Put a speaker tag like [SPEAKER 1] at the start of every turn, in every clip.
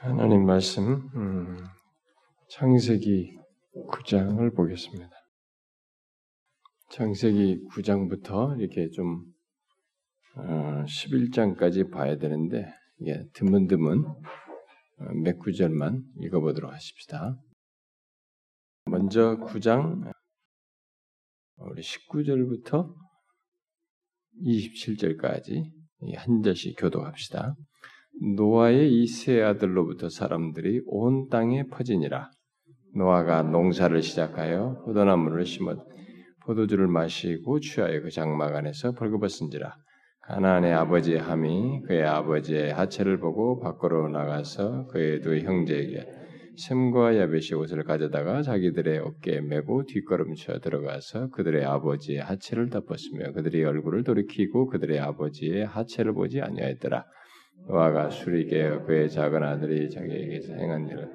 [SPEAKER 1] 하나님 말씀 음, 창세기 9장을 보겠습니다. 창세기 9장부터 이렇게 좀 어, 11장까지 봐야 되는데 이게 드문드문 어, 몇 구절만 읽어보도록 하십시다. 먼저 9장 우리 19절부터 27절까지 한 절씩 교독합시다. 노아의 이 세 아들로부터 사람들이 온 땅에 퍼지니라. 노아가 농사를 시작하여 포도나무를 심어 포도주를 마시고 취하여 그 장막 안에서 벌거벗은지라. 가나안의 아버지 함이 그의 아버지의 하체를 보고 밖으로 나가서 그의 두 형제에게 샘과 야벳이 옷을 가져다가 자기들의 어깨에 메고 뒷걸음쳐 들어가서 그들의 아버지의 하체를 덮었으며 그들의 얼굴을 돌이키고 그들의 아버지의 하체를 보지 아니하였더라. 노아가 술이게 그의 작은 아들이 자기에게서 행한 일을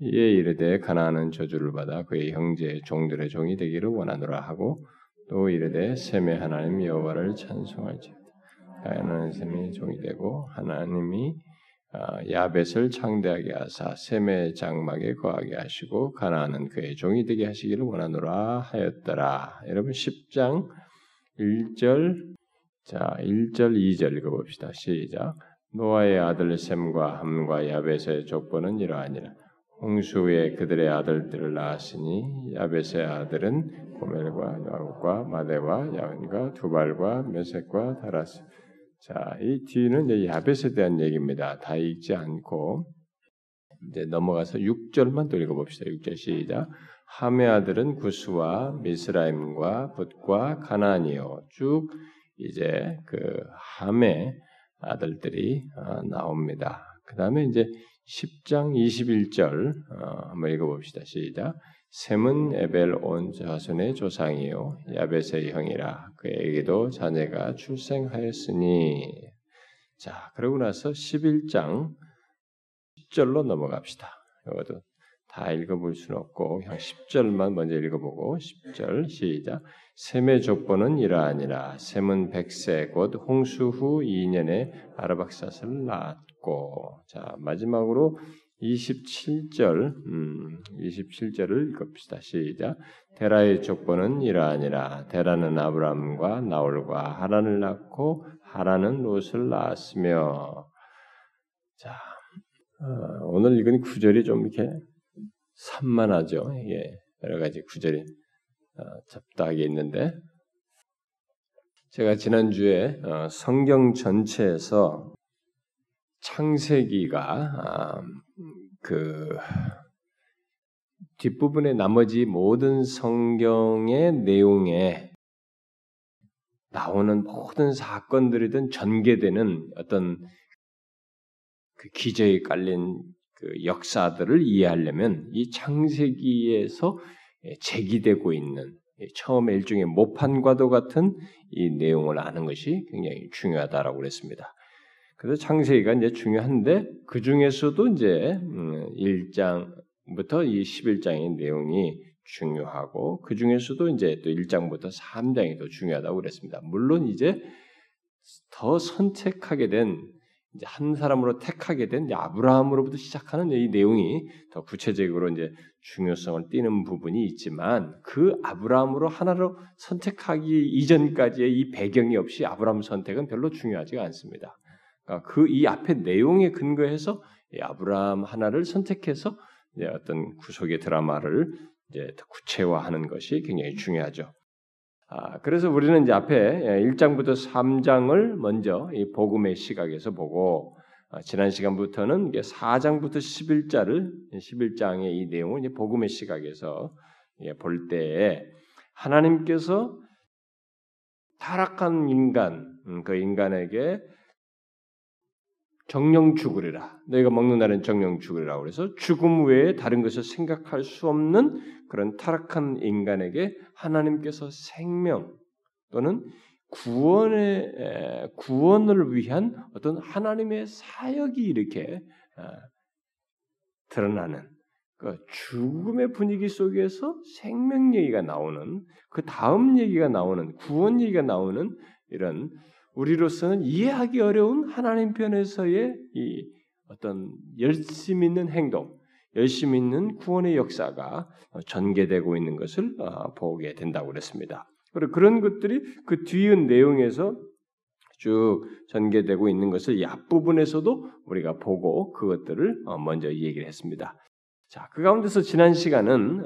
[SPEAKER 1] 이에 이르되 가나안은 저주를 받아 그의 형제의 종들의 종이 되기를 원하노라 하고 또 이르되 셈의 하나님 여호와를 찬송할지어다 셈의 종이 되고 하나님이 야벳을 창대하게 하사 셈의 장막에 거하게 하시고 가나안은 그의 종이 되게 하시기를 원하노라 하였더라. 여러분 10장 1절 자 1절 2절 읽어봅시다. 시작 노아의 아들 셈과 함과 야벳의 족보는 이러하니라. 홍수에 그들의 아들들을 낳았으니 야벳의 아들은 고멜과 야곱과 마대와 야은과 두발과 메색과 다라스. 자, 이 뒤는 이제 야벳에 대한 얘기입니다. 다 읽지 않고 이제 넘어가서 6절만 또 읽어봅시다. 6절 시작. 함의 아들은 구스와 미스라임과 붓과 가나니요. 쭉 이제 그 함의 아들들이 어, 나옵니다. 그 다음에 이제 10장 21절 어, 한번 읽어봅시다. 시작. 셈은 에벨 온 자손의 조상이요 야벳의 형이라 그에게도 자녀가 출생하였으니 자 그러고 나서 11장 10절로 넘어갑시다. 이것도 다 읽어볼 수는 없고 그냥 10절만 먼저 읽어보고 10절 시작. 셈의 족보는 이러하니라 셈은 백세 곧 홍수 후 2년에 아르박삿을 낳았고. 자 마지막으로 27절 음, 27절을 읽읍시다. 시작. 데라의 족보는 이러하니라 데라는 아브람과 나홀과 하란을 낳고 하란은 롯을 낳았으며. 자 어, 오늘 읽은 구절이 좀 이렇게 산만하죠. 이게 여러 가지 구절이 어, 잡다하게 있는데 제가 지난 주에 어, 성경 전체에서 창세기가 아, 그 뒷부분의 나머지 모든 성경의 내용에 나오는 모든 사건들이든 전개되는 어떤 그 기저에 깔린 그 역사들을 이해하려면 이 창세기에서 제기되고 있는 처음에 일종의 모판과도 같은 이 내용을 아는 것이 굉장히 중요하다라고 그랬습니다. 그래서 창세기가 이제 중요한데 그 중에서도 이제 1장부터 음, 이 11장의 내용이 중요하고 그 중에서도 이제 또 1장부터 3장이 더 중요하다고 그랬습니다. 물론 이제 더 선택하게 된 이제 한 사람으로 택하게 된 아브라함으로부터 시작하는 이 내용이 더 구체적으로 이제 중요성을 띠는 부분이 있지만 그 아브라함으로 하나로 선택하기 이전까지의 이 배경이 없이 아브라함 선택은 별로 중요하지가 않습니다. 그러니까 그 이 앞에 내용에 근거해서 아브라함 하나를 선택해서 어떤 구속의 드라마를 이제 구체화하는 것이 굉장히 중요하죠. 아, 그래서 우리는 이제 앞에 1장부터 예, 3장을 먼저 이 복음의 시각에서 보고 아, 지난 시간부터는 4장부터 11자를 11장의 이 내용을 이제 복음의 시각에서 예, 볼 때에 하나님께서 타락한 인간 음, 그 인간에게 정령 죽으리라. 너희가 먹는 날은 정령 죽으리라. 그래서 죽음 외에 다른 것을 생각할 수 없는 그런 타락한 인간에게 하나님께서 생명 또는 구원의 구원을 위한 어떤 하나님의 사역이 이렇게 아, 드러나는 그 죽음의 분위기 속에서 생명 얘기가 나오는 그 다음 얘기가 나오는 구원 얘기가 나오는 이런 우리로서는 이해하기 어려운 하나님 편에서의 이 어떤 열심 있는 행동, 열심 있는 구원의 역사가 전개되고 있는 것을 어, 보게 된다고 그랬습니다. 그리고 그런 것들이 그 뒤의 내용에서 쭉 전개되고 있는 것을 이 앞부분에서도 우리가 보고 그것들을 어, 먼저 얘기를 했습니다. 자, 그 가운데서 지난 시간은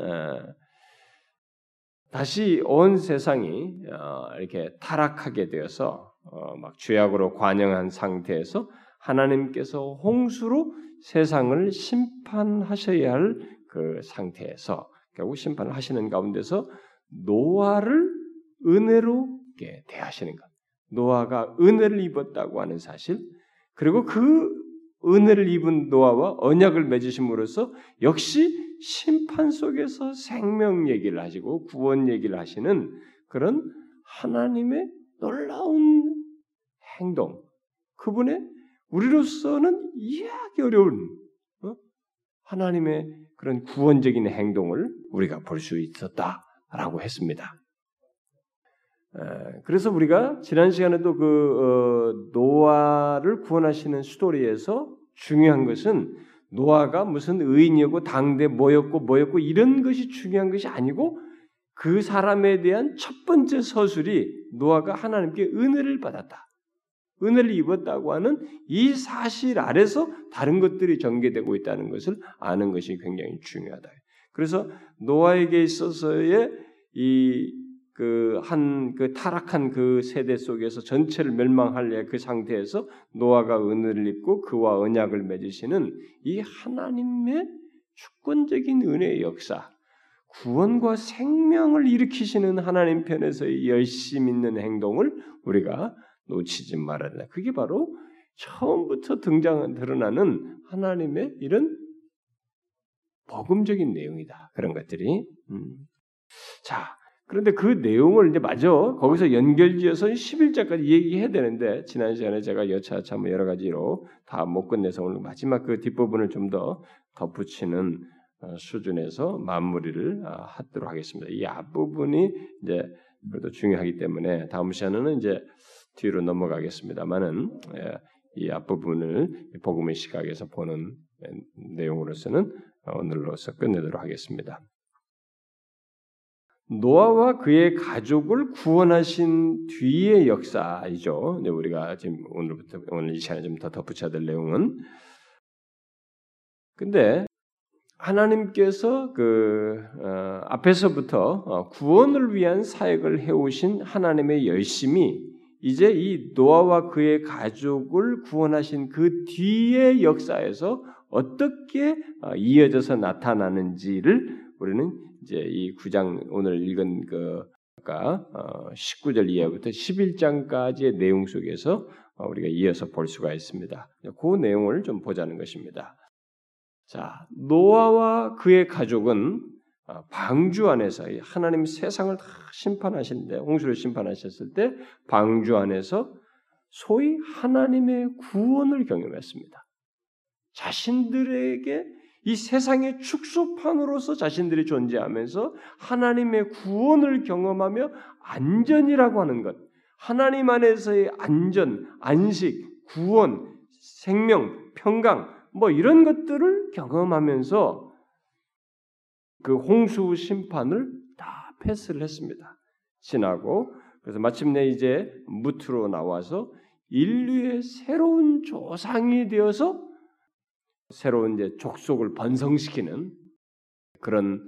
[SPEAKER 1] 다시 온 세상이 어, 이렇게 타락하게 되어서 어, 막 죄악으로 관영한 상태에서 하나님께서 홍수로 세상을 심판하셔야 할 그 상태에서 결국 심판을 하시는 가운데서 노아를 은혜로 대하시는 것. 노아가 은혜를 입었다고 하는 사실, 그리고 그 은혜를 입은 노아와 언약을 맺으심으로써 역시 심판 속에서 생명 얘기를 하시고 구원 얘기를 하시는 그런 하나님의 놀라운 행동, 그분의 우리로서는 이해하기 어려운 어? 하나님의 그런 구원적인 행동을 우리가 볼 수 있었다라고 했습니다. 그래서 우리가 지난 시간에도 그 어, 노아를 구원하시는 스토리에서 중요한 것은 노아가 무슨 의인이었고 당대 뭐였고 뭐였고 이런 것이 중요한 것이 아니고 그 사람에 대한 첫 번째 서술이 노아가 하나님께 은혜를 받았다. 은혜를 입었다고 하는 이 사실 아래서 다른 것들이 전개되고 있다는 것을 아는 것이 굉장히 중요하다. 그래서 노아에게 있어서의 이 그 한그 그 타락한 그 세대 속에서 전체를 멸망할 그 상태에서 노아가 은혜를 입고 그와 언약을 맺으시는 이 하나님의 주권적인 은혜의 역사, 구원과 생명을 일으키시는 하나님 편에서의 열심 있는 행동을 우리가 놓치지 말아야 된다. 그게 바로 처음부터 등장 드러나는 하나님의 이런 복음적인 내용이다. 그런 것들이. 음. 자, 그런데 그 내용을 이제 마저 거기서 연결지어서 11절까지 얘기해야 되는데 지난 시간에 제가 여차차 뭐 여러 가지로 다 못 끝내서 오늘 마지막 그 뒷부분을 좀 더 덧붙이는 어, 수준에서 마무리를 아, 하도록 하겠습니다. 이 앞부분이 이제 그래도 중요하기 때문에 다음 시간에는 이제 뒤로 넘어가겠습니다만은 예, 이 앞부분을 복음의 시각에서 보는 내용으로서는 오늘로서 끝내도록 하겠습니다. 노아와 그의 가족을 구원하신 뒤의 역사이죠. 우리가 지금 오늘부터 오늘 이 시간에 좀 더 덧붙여야 될 내용은 근데 하나님께서 그 어, 앞에서부터 어, 구원을 위한 사역을 해오신 하나님의 열심이 이제 이 노아와 그의 가족을 구원하신 그 뒤의 역사에서 어떻게 어, 이어져서 나타나는지를 우리는 이제 이 9장 오늘 읽은 그 아까 19절 어, 이하부터 11장까지의 내용 속에서 어, 우리가 이어서 볼 수가 있습니다. 그 내용을 좀 보자는 것입니다. 자, 노아와 그의 가족은 어, 방주 안에서 하나님 세상을 심판하시는데 홍수를 심판하셨을 때 방주 안에서 소위 하나님의 구원을 경험했습니다. 자신들에게 이 세상의 축소판으로서 자신들이 존재하면서 하나님의 구원을 경험하며 안전이라고 하는 것, 하나님 안에서의 안전, 안식, 구원, 생명, 평강, 뭐 이런 것들을 경험하면서 그 홍수 심판을 다 패스를 했습니다. 지나고 그래서 마침내 이제 무트로 나와서 인류의 새로운 조상이 되어서 새로운 이제 족속을 번성시키는 그런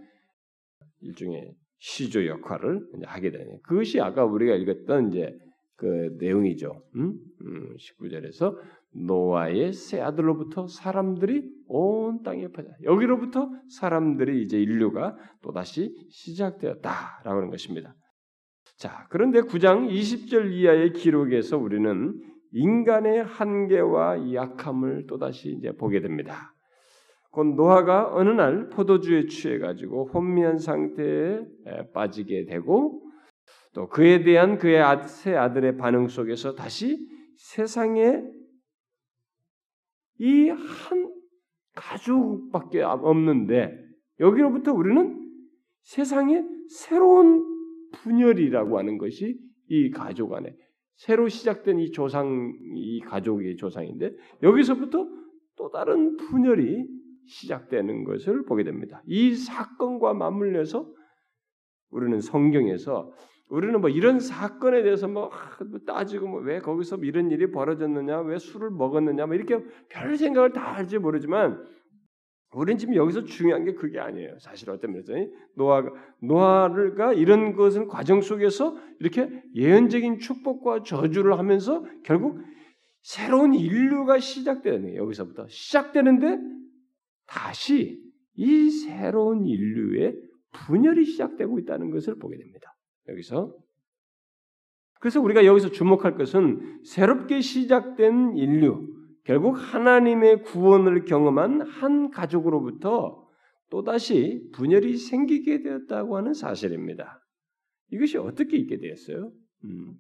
[SPEAKER 1] 일종의 시조 역할을 하게 되는 그것이 아까 우리가 읽었던 이제 그 내용이죠. 음? 음, 19절에서 노아의 새 아들로부터 사람들이 온 땅에 퍼져 여기로부터 사람들이 이제 인류가 또 다시 시작되었다라고 하는 것입니다. 자, 그런데 9장 20절 이하의 기록에서 우리는 인간의 한계와 약함을 또다시 이제 보게 됩니다. 곧 노아가 어느 날 포도주에 취해 가지고 혼미한 상태에 빠지게 되고 또 그에 대한 그의 세 아들의 반응 속에서 다시 세상에 이 한 가족밖에 없는데 여기로부터 우리는 세상에 새로운 분열이라고 하는 것이 이 가족 안에 새로 시작된 이 조상, 이 가족의 조상인데 여기서부터 또 다른 분열이 시작되는 것을 보게 됩니다. 이 사건과 맞물려서 우리는 성경에서 우리는 뭐 이런 사건에 대해서 뭐, 뭐 따지고 뭐 왜 거기서 이런 일이 벌어졌느냐, 왜 술을 먹었느냐, 뭐 이렇게 별 생각을 다 할지 모르지만 우리는 지금 여기서 중요한 게 그게 아니에요. 사실 어떤 면에서 노아가 노아가 이런 것은 과정 속에서 이렇게 예언적인 축복과 저주를 하면서 결국 새로운 인류가 시작되는 거예요. 여기서부터 시작되는데 다시 이 새로운 인류의 분열이 시작되고 있다는 것을 보게 됩니다. 여기서 그래서 우리가 여기서 주목할 것은 새롭게 시작된 인류, 결국 하나님의 구원을 경험한 한 가족으로부터 또다시 분열이 생기게 되었다고 하는 사실입니다. 이것이 어떻게 있게 되었어요? 음,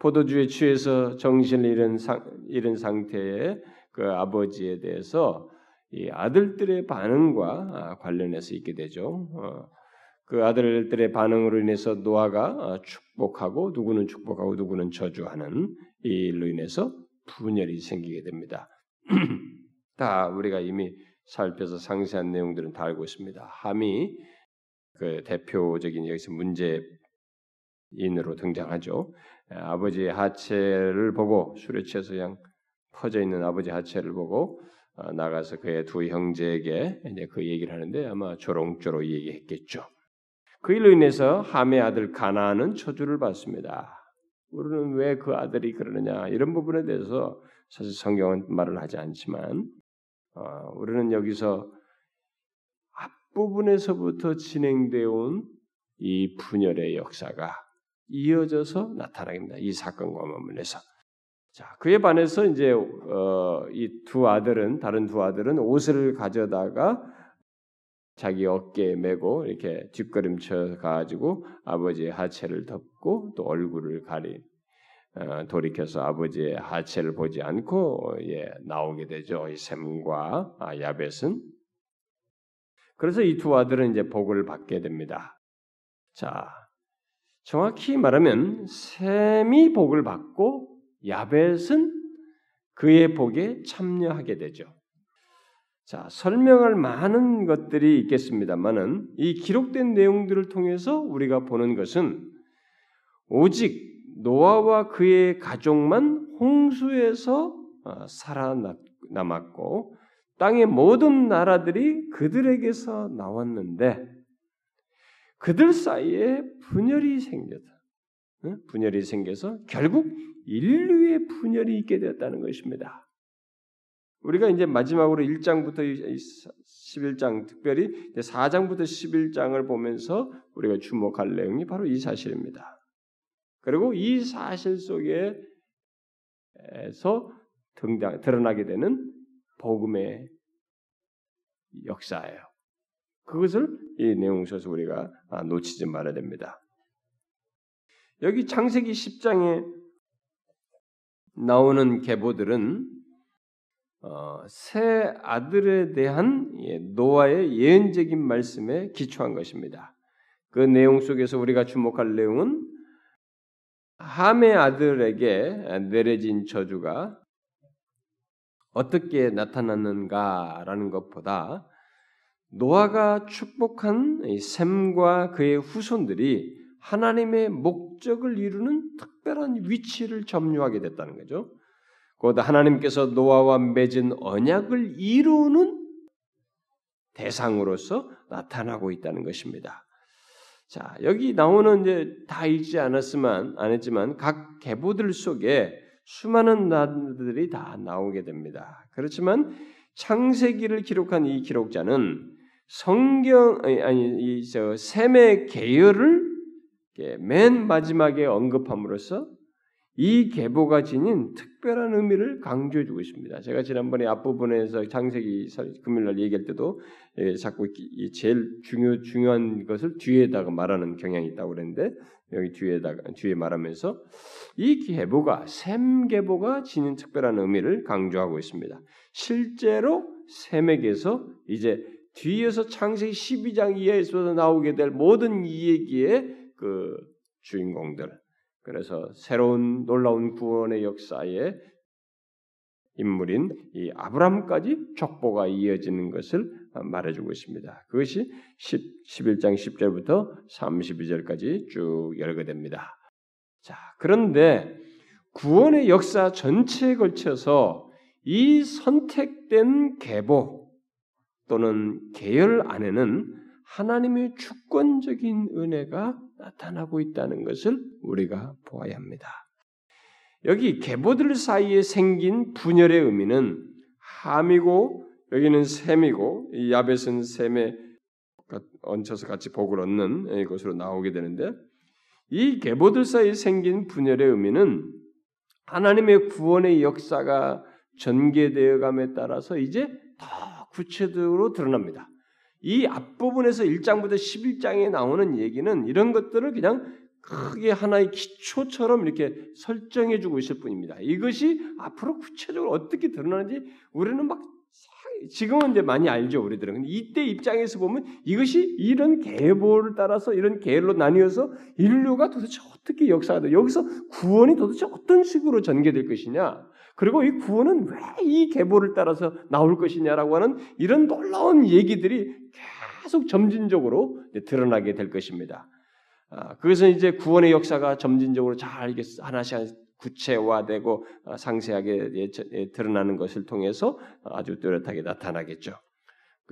[SPEAKER 1] 포도주에 취해서 정신을 잃은, 상, 잃은 상태의 그 아버지에 대해서 이 아들들의 반응과 아, 관련해서 있게 되죠. 어, 그 아들들의 반응으로 인해서 노아가 어, 축복하고 누구는 축복하고 누구는 저주하는 이 일로 인해서 분열이 생기게 됩니다. 다 우리가 이미 살펴서 상세한 내용들은 다 알고 있습니다. 함이 그 대표적인 여기서 문제인으로 등장하죠. 아버지의 하체를 보고 술에 취해서 그냥 퍼져 있는 아버지 하체를 보고 어, 나가서 그의 두 형제에게 이제 그 얘기를 하는데 아마 조롱조로 얘기했겠죠. 그 일로 인해서 함의 아들 가나안은 저주를 받습니다. 우리는 왜 그 아들이 그러느냐 이런 부분에 대해서 사실 성경은 말을 하지 않지만 어, 우리는 여기서 앞부분에서부터 진행되어 온 이 분열의 역사가 이어져서 나타나게 됩니다. 이 사건과 맞물려서. 자, 그에 반해서 이제 어, 이 두 아들은 다른 두 아들은 옷을 가져다가 자기 어깨에 메고 이렇게 뒷걸음쳐 가지고 아버지의 하체를 덮고 또 얼굴을 가리 어, 돌이켜서 아버지의 하체를 보지 않고 예, 나오게 되죠. 이 샘과 아, 야벳은 그래서 이 두 아들은 이제 복을 받게 됩니다. 자, 정확히 말하면 샘이 복을 받고 야벳은 그의 복에 참여하게 되죠. 자, 설명할 많은 것들이 있겠습니다만은 이 기록된 내용들을 통해서 우리가 보는 것은 오직 노아와 그의 가족만 홍수에서 어, 살아남았고 땅의 모든 나라들이 그들에게서 나왔는데 그들 사이에 분열이 생겼다. 분열이 생겨서 결국 인류의 분열이 있게 되었다는 것입니다. 우리가 이제 마지막으로 1장부터 11장, 특별히 4장부터 11장을 보면서 우리가 주목할 내용이 바로 이 사실입니다. 그리고 이 사실 속에서 등장, 드러나게 되는 복음의 역사예요. 그것을 이 내용 속에서 우리가 아, 놓치지 말아야 됩니다. 여기 창세기 10장에 나오는 계보들은 어, 새 아들에 대한 예, 노아의 예언적인 말씀에 기초한 것입니다. 그 내용 속에서 우리가 주목할 내용은 함의 아들에게 내려진 저주가 어떻게 나타났는가라는 것보다 노아가 축복한 샘과 그의 후손들이 하나님의 목적을 이루는 특별한 위치를 점유하게 됐다는 거죠. 곧 하나님께서 노아와 맺은 언약을 이루는 대상으로서 나타나고 있다는 것입니다. 자, 여기 나오는 이제 다 읽지 않았지만 안 했지만 각 계보들 속에 수많은 나들이 다 나오게 됩니다. 그렇지만 창세기를 기록한 이 기록자는 성경 아니 이저 셈의 계열을 맨 마지막에 언급함으로써 이 계보가 지닌 특별한 의미를 강조해 주고 있습니다. 제가 지난번에 앞부분에서 창세기 금요일날 얘기할 때도 예, 자꾸 제일 중요 중요한 것을 뒤에다가 말하는 경향이 있다고 그랬는데 여기 뒤에다가 뒤에 말하면서 이 계보가 샘 계보가 지닌 특별한 의미를 강조하고 있습니다. 실제로 샘에게서 이제 뒤에서 창세기 12장 이하에서 나오게 될 모든 이 얘기의 그 주인공들 그래서 새로운 놀라운 구원의 역사에 인물인 이 아브라함까지 족보가 이어지는 것을 말해주고 있습니다. 그것이 10, 11장 10절부터 32절까지 쭉 열거됩니다. 자, 그런데 구원의 역사 전체에 걸쳐서 이 선택된 계보 또는 계열 안에는 하나님의 주권적인 은혜가 나타나고 있다는 것을 우리가 보아야 합니다. 여기 계보들 사이에 생긴 분열의 의미는 함이고 여기는 셈이고 이 야벳은 셈에 얹혀서 같이 복을 얻는 것으로 나오게 되는데 이 계보들 사이에 생긴 분열의 의미는 하나님의 구원의 역사가 전개되어 감에 따라서 이제 더 구체적으로 드러납니다. 이 앞부분에서 1장부터 11장에 나오는 얘기는 이런 것들을 그냥 크게 하나의 기초처럼 이렇게 설정해 주고 있을 뿐입니다. 이것이 앞으로 구체적으로 어떻게 드러나는지 우리는 막 지금은 이제 많이 알죠, 우리들은. 근데 이때 입장에서 보면 이것이 이런 계보를 따라서 이런 계열로 나뉘어서 인류가 도대체 어떻게 역사가 돼? 여기서 구원이 도대체 어떤 식으로 전개될 것이냐? 그리고 이 구원은 왜 이 계보를 따라서 나올 것이냐라고 하는 이런 놀라운 얘기들이 계속 점진적으로 드러나게 될 것입니다. 아, 그것은 이제 구원의 역사가 점진적으로 잘 하나씩 구체화되고 어, 상세하게 예, 드러나는 것을 통해서 아주 뚜렷하게 나타나겠죠.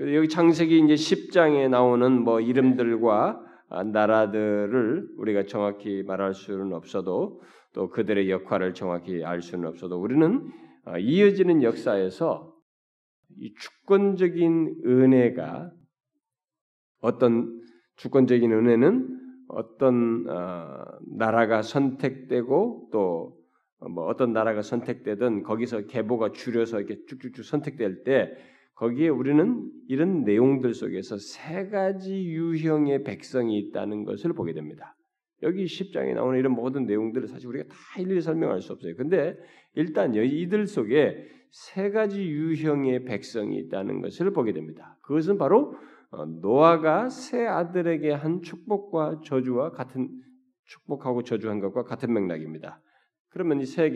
[SPEAKER 1] 여기 창세기 이제 10장에 나오는 뭐 이름들과 아, 나라들을 우리가 정확히 말할 수는 없어도 또 그들의 역할을 정확히 알 수는 없어도 우리는 어, 이어지는 역사에서 이 주권적인 은혜가 어떤 주권적인 은혜는 어떤 어, 나라가 선택되고 또뭐 어, 어떤 나라가 선택되든 거기서 계보가 줄여서 이렇게 쭉쭉쭉 선택될 때 거기에 우리는 이런 내용들 속에서 세 가지 유형의 백성이 있다는 것을 보게 됩니다. 여기 10장에 나오는 이런 모든 내용들을 사실 우리가 다 일일이 설명할 수 없어요. 근데 일단 이들 속에 세 가지 유형의 백성이 있다는 것을 보게 됩니다. 그것은 바로 어, 노아가 세 아들에게 한 축복과 저주와 같은 축복하고 저주한 것과 같은 맥락입니다. 그러면 이세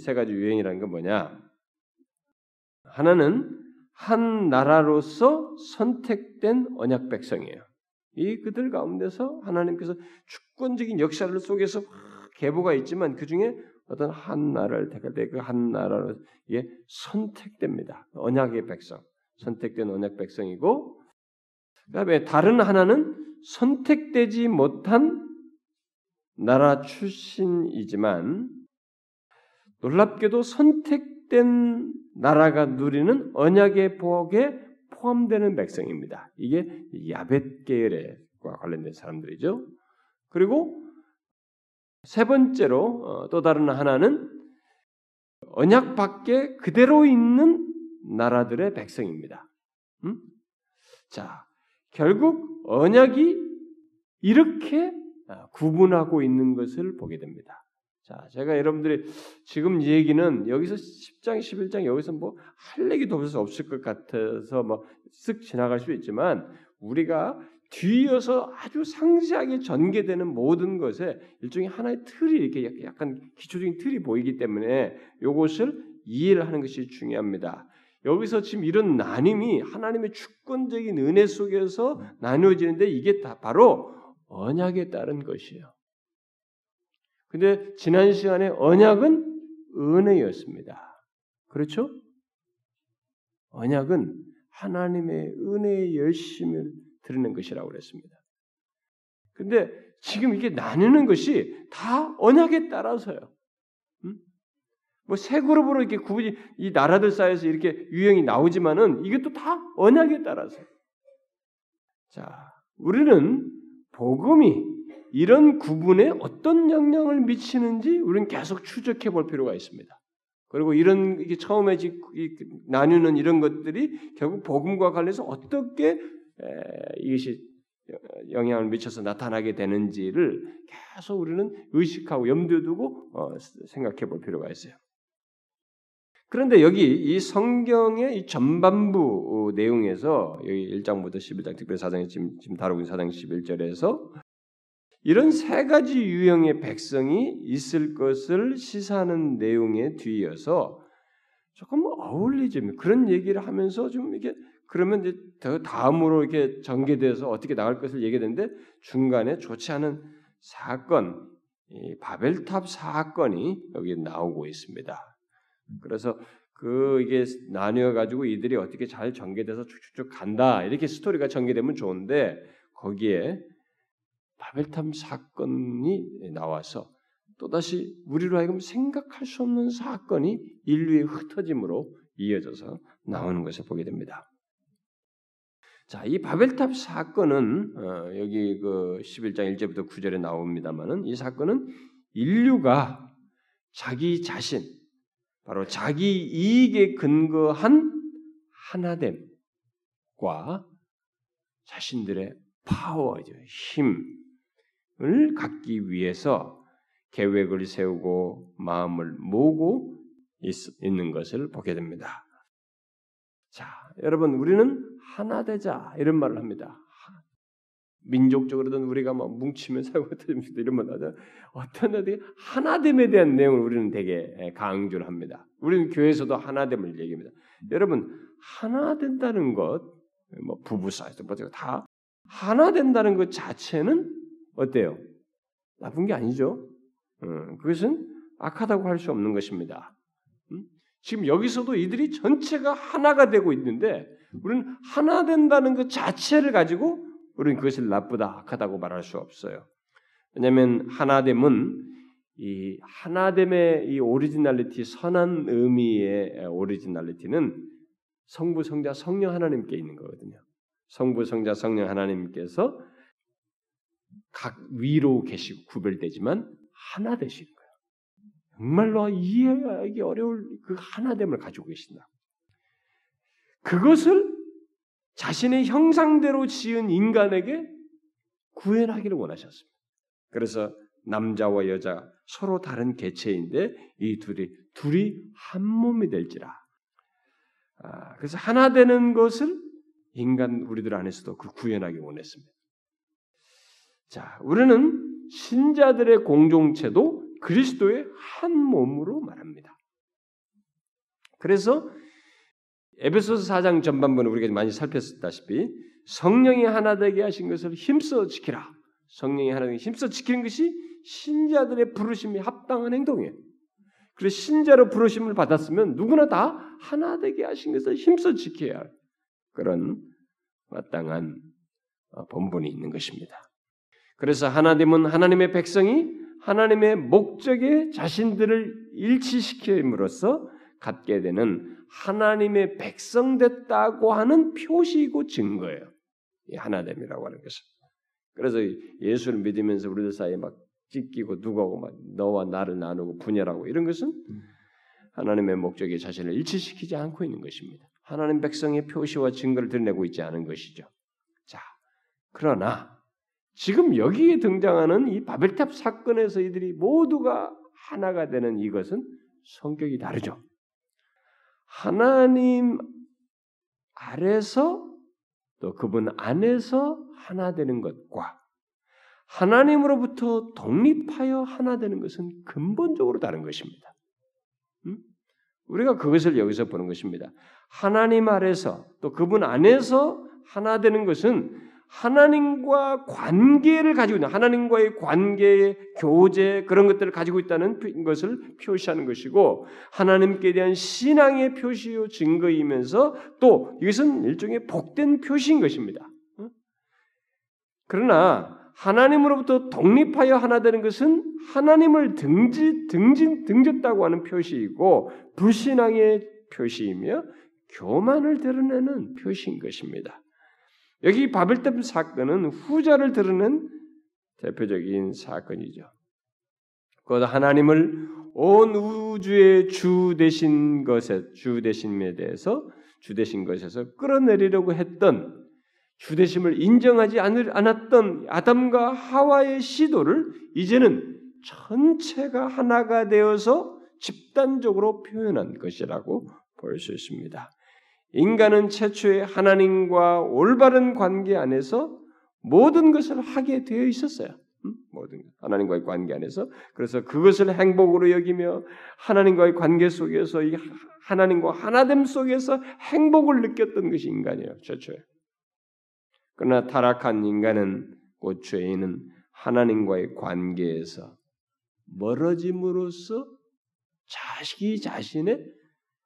[SPEAKER 1] 세 가지 유행이라는 건 뭐냐? 하나는 한 나라로서 선택된 언약 백성이에요. 이 그들 가운데서 하나님께서 주권적인 역사를 속에서 계보가 있지만 그 중에 어떤 한 나라를 택할 때 그 한 나라로 이게 선택됩니다. 언약의 백성, 선택된 언약 백성이고 그다음에 다른 하나는 선택되지 못한 나라 출신이지만 놀랍게도 선택된 나라가 누리는 언약의 복에 포함되는 백성입니다. 이게 야벳 계열과 관련된 사람들이죠. 그리고 세 번째로 어, 또 다른 하나는 언약 밖에 그대로 있는 나라들의 백성입니다. 음? 자, 결국 언약이 이렇게 아, 구분하고 있는 것을 보게 됩니다. 자, 제가 여러분들이 지금 얘기는 여기서 10장, 11장 여기서 뭐 할 얘기도 없을 것 같아서 뭐쓱 지나갈 수 있지만 우리가 뒤이어서 아주 상세하게 전개되는 모든 것에 일종의 하나의 틀이 이렇게 약간 기초적인 틀이 보이기 때문에 이것을 이해를 하는 것이 중요합니다. 여기서 지금 이런 나눔이 하나님의 주권적인 은혜 속에서 나누어지는데 이게 다 바로 언약에 따른 것이에요. 근데 지난 시간에 언약은 은혜였습니다. 그렇죠? 언약은 하나님의 은혜의 열심을 드리는 것이라고 그랬습니다. 근데 지금 이게 나누는 것이 다 언약에 따라서요. 뭐세 그룹으로 이렇게 구분이 이 나라들 사이에서 이렇게 유형이 나오지만은 이것도 다 언약에 따라서. 자, 우리는 복음이 이런 구분에 어떤 영향을 미치는지 우리는 계속 추적해 볼 필요가 있습니다. 그리고 이런 이게 처음에 나누는 이런 것들이 결국 복음과 관련해서 어떻게 이것이 영향을 미쳐서 나타나게 되는지를 계속 우리는 의식하고 염두에 두고 어, 생각해 볼 필요가 있어요. 그런데 여기 이 성경의 이 전반부 어, 내용에서 여기 1장부터 11장 특별히 4장에 지금, 지금 다루고 있는 4장 11절에서 이런 세 가지 유형의 백성이 있을 것을 시사하는 내용에 뒤이어서 조금 어울리지 그런 얘기를 하면서 좀 이게 그러면 이제 더 다음으로 이렇게 전개돼서 어떻게 나갈 것을 얘기했는데 중간에 좋지 않은 사건, 이 바벨탑 사건이 여기 나오고 있습니다. 그래서 그 이게 나뉘어 가지고 이들이 어떻게 잘 전개돼서 쭉쭉쭉 간다 이렇게 스토리가 전개되면 좋은데 거기에 바벨탑 사건이 나와서 또다시 우리로 하여금 생각할 수 없는 사건이 인류의 흩어짐으로 이어져서 나오는 것을 보게 됩니다. 자, 이 바벨탑 사건은 어, 여기 그 11장 1절부터 9절에 나옵니다만은 이 사건은 인류가 자기 자신 바로 자기 이익에 근거한 하나됨과 자신들의 파워죠. 힘 을 갖기 위해서 계획을 세우고 마음을 모으고 있, 있는 것을 보게 됩니다. 자, 여러분 우리는 하나 되자 이런 말을 합니다. 민족적으로든 우리가 막 뭉치면 살고 이런 말 하죠. 어떤 어디 하나됨에 대한 내용을 우리는 되게 강조를 합니다. 우리는 교회에서도 하나됨을 얘기합니다. 여러분 하나 된다는 것, 뭐 부부 사이도 다 하나 된다는 것 자체는 어때요? 나쁜 게 아니죠. 음, 그것은 악하다고 할 수 없는 것입니다. 음? 지금 여기서도 이들이 전체가 하나가 되고 있는데 우리는 하나 된다는 것 자체를 가지고 우리는 그것을 나쁘다, 악하다고 말할 수 없어요. 왜냐하면 하나됨은 이 하나됨의 이 originality, 선한 의미의 originality는 성부, 성자, 성령 하나님께 있는 거거든요. 성부, 성자, 성령 하나님께서 각 위로 계시고 구별되지만 하나 되시는 거예요. 정말로 이해하기 어려울 그 하나됨을 가지고 계신다. 그것을 자신의 형상대로 지은 인간에게 구현하기를 원하셨습니다. 그래서 남자와 여자 서로 다른 개체인데 이 둘이 둘이 한 몸이 될지라. 아, 그래서 하나 되는 것을 인간 우리들 안에서도 그 구현하기 원했습니다. 자, 우리는 신자들의 공동체도 그리스도의 한 몸으로 말합니다. 그래서 에베소서 4장 전반부는 우리가 많이 살폈다시피 성령이 하나 되게 하신 것을 힘써 지키라. 성령이 하나 되게 힘써 지키는 것이 신자들의 부르심이 합당한 행동이에요. 그래서 신자로 부르심을 받았으면 누구나 다 하나 되게 하신 것을 힘써 지켜야 할 그런 마땅한 어, 본분이 있는 것입니다. 그래서 하나님은 하나님의 백성이 하나님의 목적에 자신들을 일치시킴으로써 갖게 되는 하나님의 백성 됐다고 하는 표시이고 증거예요. 이 하나됨이라고 하는 것은. 그래서 예수를 믿으면서 우리들 사이에 막 찢기고 누구하고 막 너와 나를 나누고 분열하고 이런 것은 하나님의 목적에 자신을 일치시키지 않고 있는 것입니다. 하나님 백성의 표시와 증거를 드러내고 있지 않은 것이죠. 자, 그러나 지금 여기에 등장하는 이 바벨탑 사건에서 이들이 모두가 하나가 되는 이것은 성격이 다르죠. 하나님 아래서 또 그분 안에서 하나 되는 것과 하나님으로부터 독립하여 하나 되는 것은 근본적으로 다른 것입니다. 음? 우리가 그것을 여기서 보는 것입니다. 하나님 아래서 또 그분 안에서 하나 되는 것은 하나님과 관계를 가지고 있는 하나님과의 관계의 교제 그런 것들을 가지고 있다는 것을 표시하는 것이고 하나님께 대한 신앙의 표시요 증거이면서 또 이것은 일종의 복된 표시인 것입니다. 그러나 하나님으로부터 독립하여 하나 되는 것은 하나님을 등지, 등진, 등졌다고 하는 표시이고 불신앙의 표시이며 교만을 드러내는 표시인 것입니다. 여기 바벨탑 사건은 후자를 드러낸 대표적인 사건이죠. 곧 하나님을 온 우주의 주 되신 것에 주 되심에 대해서 주 되신 것에서 끌어내리려고 했던 주 되심을 인정하지 않았던 아담과 하와의 시도를 이제는 전체가 하나가 되어서 집단적으로 표현한 것이라고 볼 수 있습니다. 인간은 최초의 하나님과 올바른 관계 안에서 모든 것을 하게 되어 있었어요. 모든 하나님과의 관계 안에서 그래서 그것을 행복으로 여기며 하나님과의 관계 속에서 이 하나님과 하나됨 속에서 행복을 느꼈던 것이 인간이에요. 최초에. 그러나 타락한 인간은 곧 죄인은 하나님과의 관계에서 멀어짐으로써 자식이 자신의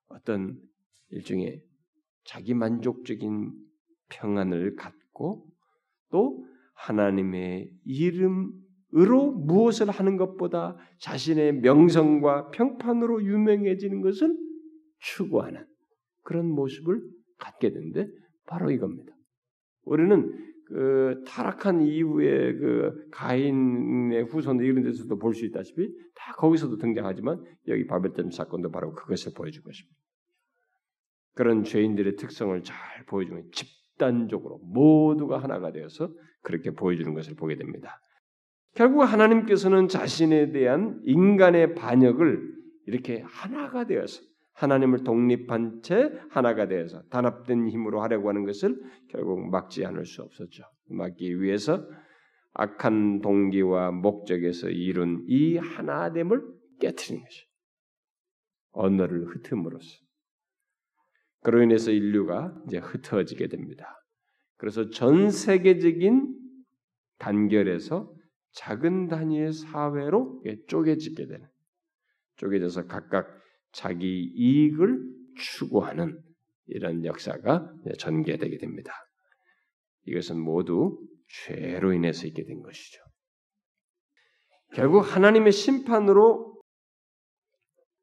[SPEAKER 1] 어떤 일종의 자기 만족적인 평안을 갖고 또 하나님의 이름으로 무엇을 하는 것보다 자신의 명성과 평판으로 유명해지는 것을 추구하는 그런 모습을 갖게 되는데 바로 이겁니다. 우리는 그 타락한 이후에 그 가인의 후손들 이런 데서도 볼 수 있다시피 다 거기서도 등장하지만 여기 바벨점 사건도 바로 그것을 보여준 것입니다. 그런 죄인들의 특성을 잘 보여주면 집단적으로 모두가 하나가 되어서 그렇게 보여주는 것을 보게 됩니다. 결국 하나님께서는 자신에 대한 인간의 반역을 이렇게 하나가 되어서 하나님을 독립한 채 하나가 되어서 단합된 힘으로 하려고 하는 것을 결국 막지 않을 수 없었죠. 막기 위해서 악한 동기와 목적에서 이룬 이 하나됨을 깨뜨리는 것이 언어를 흩음으로써 그로 인해서 인류가 이제 흩어지게 됩니다. 그래서 전 세계적인 단결에서 작은 단위의 사회로 쪼개지게 되는 쪼개져서 각각 자기 이익을 추구하는 이런 역사가 전개되게 됩니다. 이것은 모두 죄로 인해서 있게 된 것이죠. 결국 하나님의 심판으로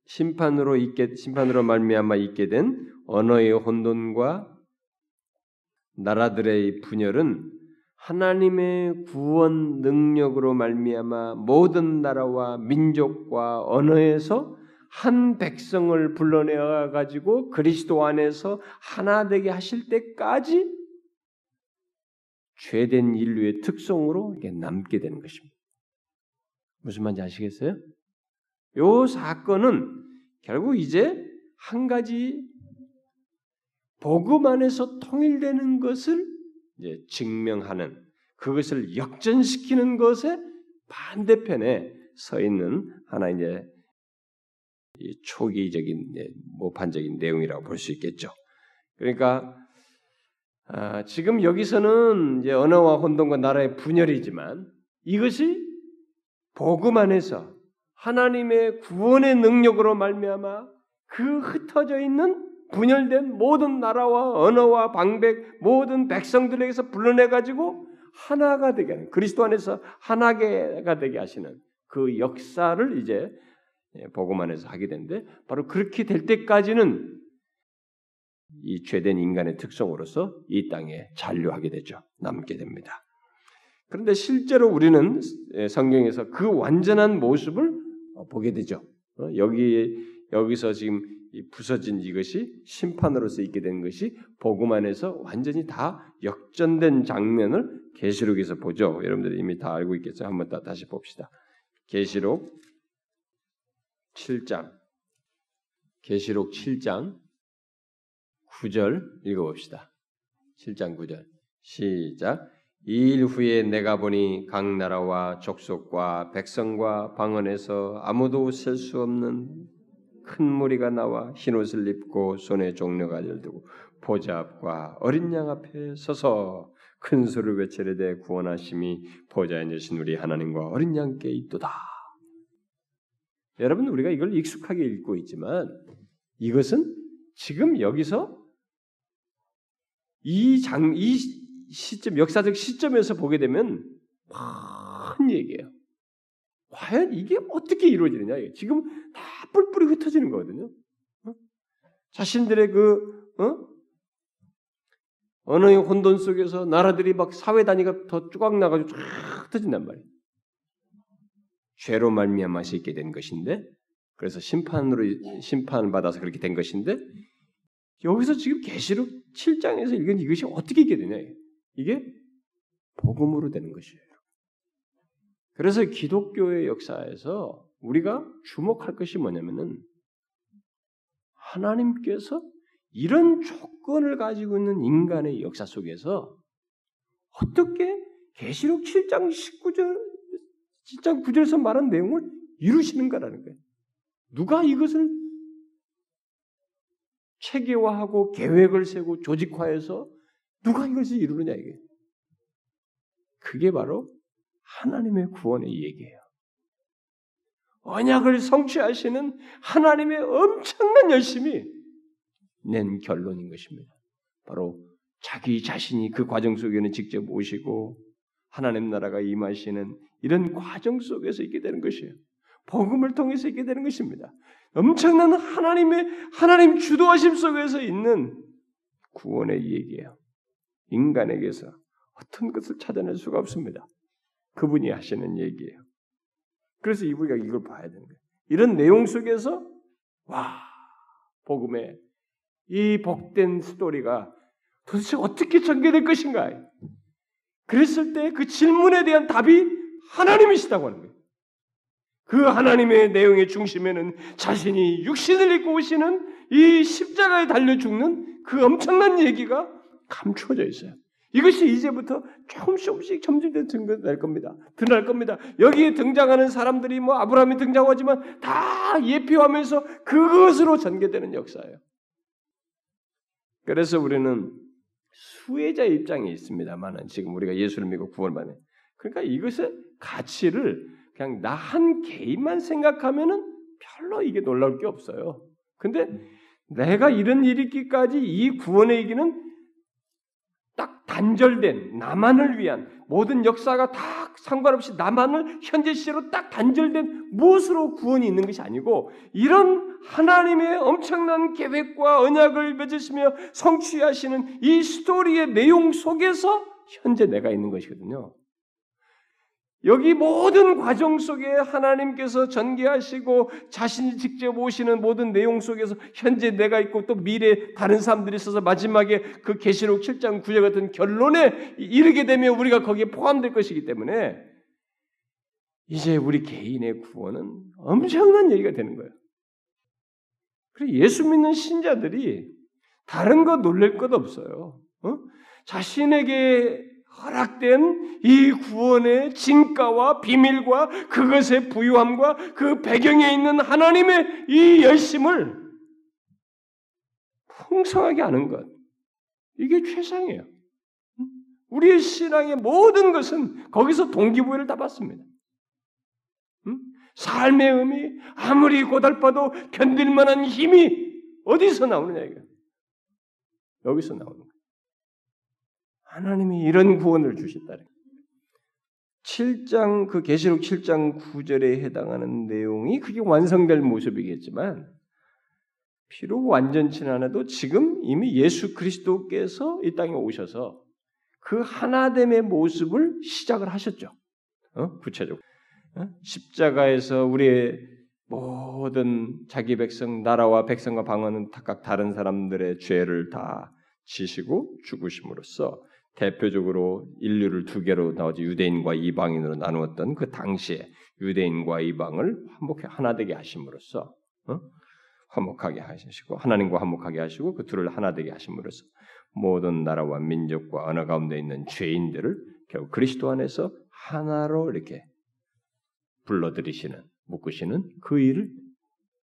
[SPEAKER 1] 심판으로 있게 심판으로 말미암아 있게 된 언어의 혼돈과 나라들의 분열은 하나님의 구원 능력으로 말미암아 모든 나라와 민족과 언어에서 한 백성을 불러내어 가지고 그리스도 안에서 하나 되게 하실 때까지 죄된 인류의 특성으로 이게 남게 되는 것입니다. 무슨 말인지 아시겠어요? 요 사건은 결국 이제 한 가지 복음 안에서 통일되는 것을 이제 증명하는 그것을 역전시키는 것의 반대편에 서 있는 하나 이제 초기적인 모판적인 내용이라고 볼 수 있겠죠. 그러니까 아, 지금 여기서는 이제 언어와 혼돈과 나라의 분열이지만 이것이 복음 안에서 하나님의 구원의 능력으로 말미암아 그 흩어져 있는 분열된 모든 나라와 언어와 방백 모든 백성들에게서 불러내 가지고 하나가 되게 하는 그리스도 안에서 하나가 되게 하시는 그 역사를 이제 복음 안에서 하게 되는데 바로 그렇게 될 때까지는 이 죄된 인간의 특성으로서 이 땅에 잔류하게 되죠. 남게 됩니다. 그런데 실제로 우리는 성경에서 그 완전한 모습을 보게 되죠. 어, 여기 여기서 지금 부서진 이것이 심판으로서 있게 된 것이 복음 안에서 완전히 다 역전된 장면을 계시록에서 보죠. 여러분들이 이미 다 알고 있겠죠. 한번 더 다시 봅시다. 계시록 7장 계시록 7장 9절 읽어봅시다. 7장 9절 시작 이 일 후에 내가 보니 각 나라와 족속과 백성과 방언에서 아무도 셀 수 없는 큰 무리가 나와 흰옷을 입고 손에 종려가지를 두고 보좌 앞과 어린 양 앞에 서서 큰 소리를 외치려되 구원하심이 보좌에 계신 우리 하나님과 어린 양께 있도다. 여러분 우리가 이걸 익숙하게 읽고 있지만 이것은 지금 여기서 이 장, 이 시점, 역사적 시점에서 보게 되면 큰 얘기예요. 과연 이게 어떻게 이루어지느냐? 지금 다 뿔뿔이 흩어지는 거거든요. 어? 자신들의 그 어? 언어의 혼돈 속에서 나라들이 막 사회 단위가 더 쭈각 나가지고 쫙 흩어진단 말이에요. 죄로 말미암아서 있게 된 것인데, 그래서 심판으로 심판을 받아서 그렇게 된 것인데, 여기서 지금 계시록 7장에서 읽은 이것이 어떻게 있게 되냐? 이게 복음으로 되는 것이에요. 그래서 기독교의 역사에서 우리가 주목할 것이 뭐냐면은 하나님께서 이런 조건을 가지고 있는 인간의 역사 속에서 어떻게 계시록 7장 19절 7장 9절에서 말한 내용을 이루시는가라는 거예요. 누가 이것을 체계화하고 계획을 세고 조직화해서 누가 이것을 이루느냐 이게. 그게 바로 하나님의 구원의 얘기예요. 언약을 성취하시는 하나님의 엄청난 열심이 낸 결론인 것입니다. 바로 자기 자신이 그 과정 속에는 직접 오시고 하나님 나라가 임하시는 이런 과정 속에서 있게 되는 것이에요. 복음을 통해서 있게 되는 것입니다. 엄청난 하나님의 하나님 주도하심 속에서 있는 구원의 얘기예요. 인간에게서 어떤 것을 찾아낼 수가 없습니다. 그분이 하시는 얘기예요. 그래서 우리가 이걸 봐야 되는 거예요. 이런 내용 속에서 와 복음의 이 복된 스토리가 도대체 어떻게 전개될 것인가? 그랬을 때 그 질문에 대한 답이 하나님이시다고 하는 거예요. 그 하나님의 내용의 중심에는 자신이 육신을 입고 오시는 이 십자가에 달려 죽는 그 엄청난 얘기가 감추어져 있어요. 이것이 이제부터 조금씩 조금씩 점점 등장될 겁니다. 드러날 겁니다. 여기에 등장하는 사람들이 뭐 아브라함이 등장하지만 다 예표하면서 그것으로 전개되는 역사예요. 그래서 우리는 수혜자의 입장에 있습니다만은 지금 우리가 예수를 믿고 구원 받는 그러니까 이것의 가치를 그냥 나 한 개인만 생각하면은 별로 이게 놀라울 게 없어요. 근데 내가 이런 일이 있기까지 이 구원의 얘기는 딱 단절된 나만을 위한 모든 역사가 다 상관없이 나만을 현재 시제로 딱 단절된 무엇으로 구원이 있는 것이 아니고 이런 하나님의 엄청난 계획과 언약을 맺으시며 성취하시는 이 스토리의 내용 속에서 현재 내가 있는 것이거든요. 여기 모든 과정 속에 하나님께서 전개하시고 자신이 직접 오시는 모든 내용 속에서 현재 내가 있고 또 미래 다른 사람들이 있어서 마지막에 그 계시록 7장 9절 같은 결론에 이르게 되면 우리가 거기에 포함될 것이기 때문에 이제 우리 개인의 구원은 엄청난 얘기가 되는 거예요. 그래 예수 믿는 신자들이 다른 거 놀랄 것 없어요. 어? 자신에게 허락된 이 구원의 진가와 비밀과 그것의 부유함과 그 배경에 있는 하나님의 이 열심을 풍성하게 아는 것. 이게 최상이에요. 우리의 신앙의 모든 것은 거기서 동기부여를 다 받습니다. 삶의 의미, 아무리 고달파도 견딜 만한 힘이 어디서 나오느냐, 이거. 여기서 나오는 거예요. 하나님이 이런 구원을 주셨다. 7장 그 계시록 7장 9절에 해당하는 내용이 그게 완성될 모습이겠지만 비록 완전치는 않아도 지금 이미 예수 그리스도께서 이 땅에 오셔서 그 하나됨의 모습을 시작을 하셨죠. 어? 구체적으로 어? 십자가에서 우리의 모든 자기 백성 나라와 백성과 방언은 각각 다른 사람들의 죄를 다 지시고 죽으심으로써 대표적으로 인류를 두 개로 나오지 유대인과 이방인으로 나누었던 그 당시에 유대인과 이방을 한복해 하나 되게 하심으로써 어? 화목하게 하시고 하나님과 화목하게 하시고 그 둘을 하나 되게 하심으로써 모든 나라와 민족과 언어 가운데 있는 죄인들을 결국 그리스도 안에서 하나로 이렇게 불러들이시는 묶으시는 그 일을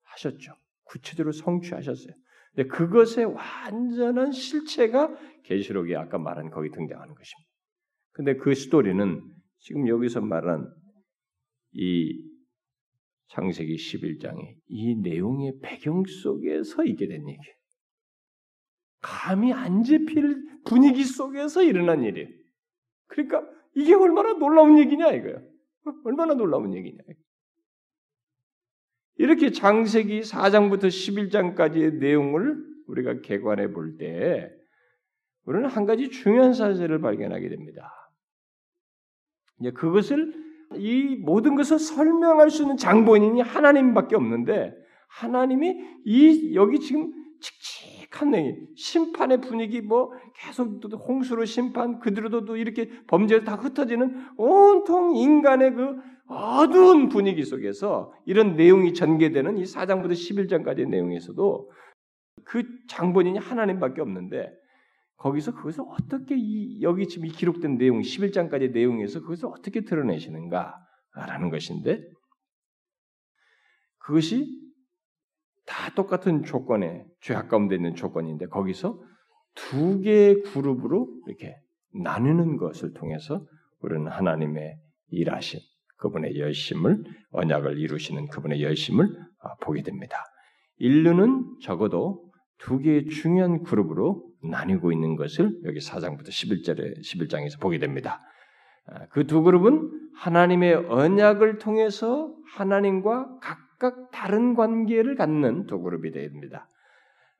[SPEAKER 1] 하셨죠. 구체적으로 성취하셨어요. 근데 그것의 완전한 실체가 계시록에 아까 말한 거기 등장하는 것입니다. 근데 그 스토리는 지금 여기서 말한 이 창세기 11장의 이 내용의 배경 속에서 있게 된 얘기예요. 감이 안 잡힐 분위기 속에서 일어난 일이에요. 그러니까 이게 얼마나 놀라운 얘기냐 이거예요. 얼마나 놀라운 얘기냐. 이렇게 장세기 4장부터 11장까지의 내용을 우리가 개관해 볼 때, 우리는 한 가지 중요한 사실을 발견하게 됩니다. 이제 그것을 이 모든 것을 설명할 수 있는 장본인이 하나님밖에 없는데 하나님이 이 여기 지금 칙칙한 내 심판의 분위기 뭐 계속 또 홍수로 심판 그들도 이렇게 범죄를 다 흩어지는 온통 인간의 그 어두운 분위기 속에서 이런 내용이 전개되는 이 4장부터 11장까지의 내용에서도 그 장본인이 하나님밖에 없는데 거기서 그것을 어떻게 이 여기 지금 이 기록된 내용 11장까지의 내용에서 그것을 어떻게 드러내시는가 라는 것인데 그것이 다 똑같은 조건에 죄악 가운데 있는 조건인데 거기서 두 개의 그룹으로 이렇게 나누는 것을 통해서 우리는 하나님의 일하신 그분의 열심을 언약을 이루시는 그분의 열심을 아, 보게 됩니다. 인류는 적어도 두 개의 중요한 그룹으로 나뉘고 있는 것을 여기 4장부터 11절에 11장에서 보게 됩니다. 아, 그두 그룹은 하나님의 언약을 통해서 하나님과 각각 다른 관계를 갖는 두 그룹이 됩니다.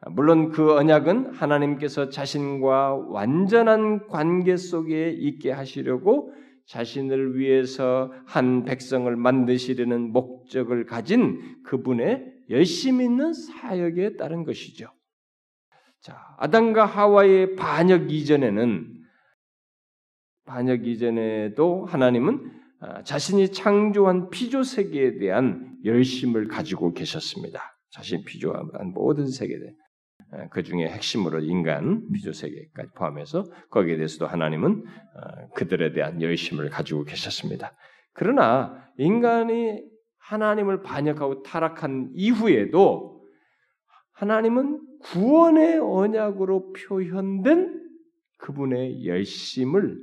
[SPEAKER 1] 아, 물론 그 언약은 하나님께서 자신과 완전한 관계 속에 있게 하시려고 자신을 위해서 한 백성을 만드시려는 목적을 가진 그분의 열심 있는 사역에 따른 것이죠. 자, 아담과 하와의 반역 이전에는 반역 이전에도 하나님은 아, 자신이 창조한 피조 세계에 대한 열심을 가지고 계셨습니다. 자신 피조한 모든 세계에 아, 그 중에 핵심으로 인간 피조 세계까지 포함해서 거기에 대해서도 하나님은 아, 그들에 대한 열심을 가지고 계셨습니다. 그러나 인간이 하나님을 반역하고 타락한 이후에도 하나님은 구원의 언약으로 표현된 그분의 열심을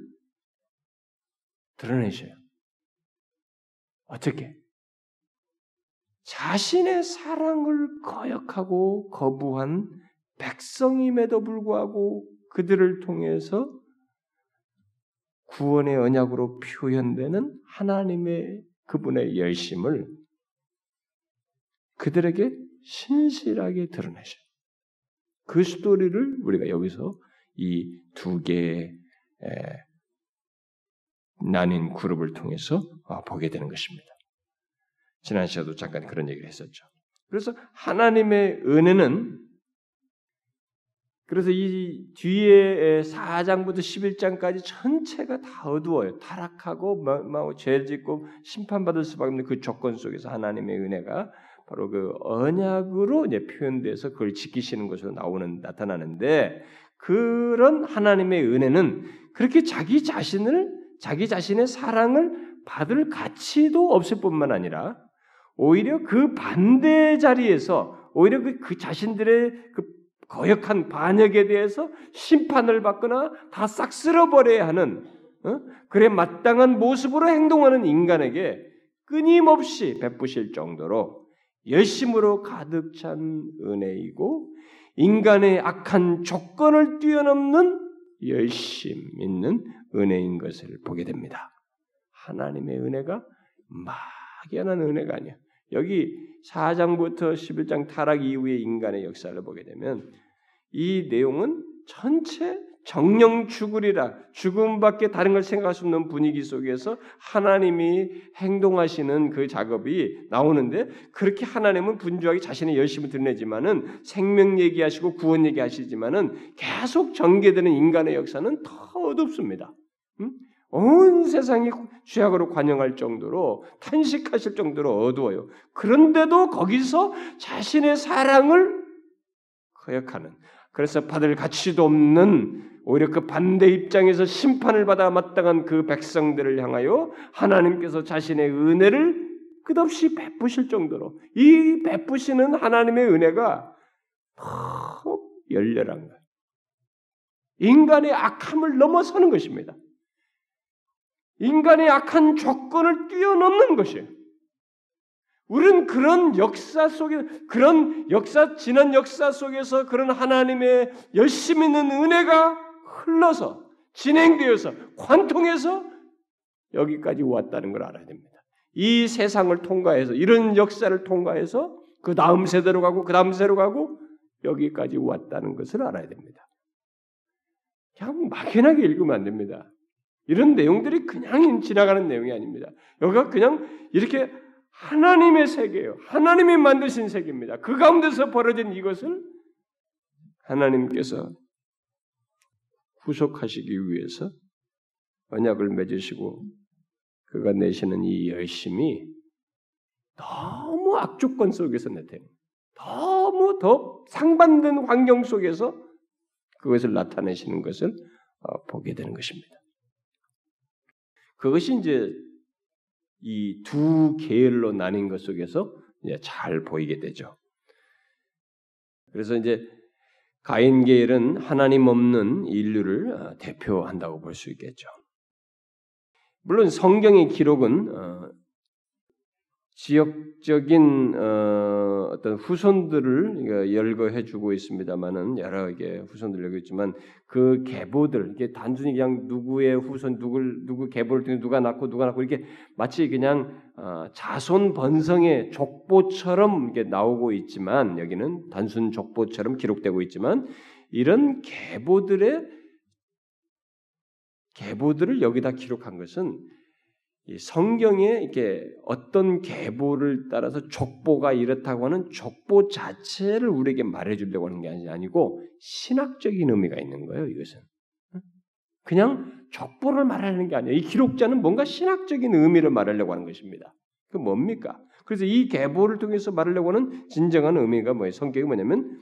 [SPEAKER 1] 드러내셔요. 어떻게? 자신의 사랑을 거역하고 거부한 백성임에도 불구하고 그들을 통해서 구원의 언약으로 표현되는 하나님의 그분의 열심을 그들에게 신실하게 드러내셔요. 그 스토리를 우리가 여기서 이 두 개의 나뉜 그룹을 통해서 어, 보게 되는 것입니다. 지난 시간도 잠깐 그런 얘기를 했었죠. 그래서 하나님의 은혜는 그래서 이 뒤에 4장부터 11장까지 전체가 다 어두워요. 타락하고 죄 짓고 심판받을 수밖에 없는 그 조건 속에서 하나님의 은혜가 바로 그 언약으로 이제 표현돼서 그걸 지키시는 것으로 나오는 나타나는데 그런 하나님의 은혜는 그렇게 자기 자신을 자기 자신의 사랑을 받을 가치도 없을 뿐만 아니라 오히려 그 반대 자리에서 오히려 그, 그 자신들의 그 거역한 반역에 대해서 심판을 받거나 다 싹 쓸어버려야 하는 어? 그래 마땅한 모습으로 행동하는 인간에게 끊임없이 베푸실 정도로 열심으로 가득 찬 은혜이고 인간의 악한 조건을 뛰어넘는 열심 있는 은혜인 것을 보게 됩니다. 하나님의 은혜가 막연한 은혜가 아니야. 여기 4장부터 11장 타락 이후의 인간의 역사를 보게 되면 이 내용은 전체 정령 죽으리라 죽음밖에 다른 걸 생각할 수 없는 분위기 속에서 하나님이 행동하시는 그 작업이 나오는데 그렇게 하나님은 분주하게 자신의 열심을 드러내지만은 생명 얘기하시고 구원 얘기하시지만은 계속 전개되는 인간의 역사는 더 어둡습니다. 음? 온 세상이 죄악으로 관영할 정도로 탄식하실 정도로 어두워요. 그런데도 거기서 자신의 사랑을 거역하는 그래서 받을 가치도 없는 오히려 그 반대 입장에서 심판을 받아 마땅한 그 백성들을 향하여 하나님께서 자신의 은혜를 끝없이 베푸실 정도로 이 베푸시는 하나님의 은혜가 너무 열렬한 거예요. 인간의 악함을 넘어서는 것입니다. 인간의 악한 조건을 뛰어넘는 것이에요. 우리는 그런 역사 속에 그런 역사 지난 역사 속에서 그런 하나님의 열심 있는 은혜가 흘러서 진행되어서 관통해서 여기까지 왔다는 걸 알아야 됩니다. 이 세상을 통과해서 이런 역사를 통과해서 그 다음 세대로 가고 그 다음 세대로 가고 여기까지 왔다는 것을 알아야 됩니다. 그냥 막연하게 읽으면 안 됩니다. 이런 내용들이 그냥 지나가는 내용이 아닙니다. 여기가 그냥 이렇게 하나님의 세계예요. 하나님이 만드신 세계입니다. 그 가운데서 벌어진 이것을 하나님께서 후속하시기 위해서 언약을 맺으시고 그가 내시는 이 열심이 너무 악조건 속에서 나타나 너무 더 상반된 환경 속에서 그것을 나타내시는 것을 어, 보게 되는 것입니다. 그것이 이제 이 두 계열로 나뉜 것 속에서 잘 보이게 되죠. 그래서 이제 가인 계열은 하나님 없는 인류를 어, 대표한다고 볼 수 있겠죠. 물론 성경의 기록은 어, 지역적인 어, 떤 후손들을 열거해주고 있습니다만은 여러 개 후손들 열고 있지만 그 계보들 이게 단순히 그냥 누구의 후손 누굴 누구 계보를 통해 누가 낳고 누가 낳고 이렇게 마치 그냥 어, 자손 번성의 족보처럼 이게 나오고 있지만 여기는 단순 족보처럼 기록되고 있지만 이런 계보들의 계보들을 여기다 기록한 것은 성경에 이렇게 어떤 계보를 따라서 족보가 이렇다고 하는 족보 자체를 우리에게 말해주려고 하는 게 아니고 신학적인 의미가 있는 거예요. 이것은 그냥 족보를 말하는 게 아니에요. 이 기록자는 뭔가 신학적인 의미를 말하려고 하는 것입니다. 그 뭡니까? 그래서 이 계보를 통해서 말하려고 하는 진정한 의미가 뭐예요? 성격이 뭐냐면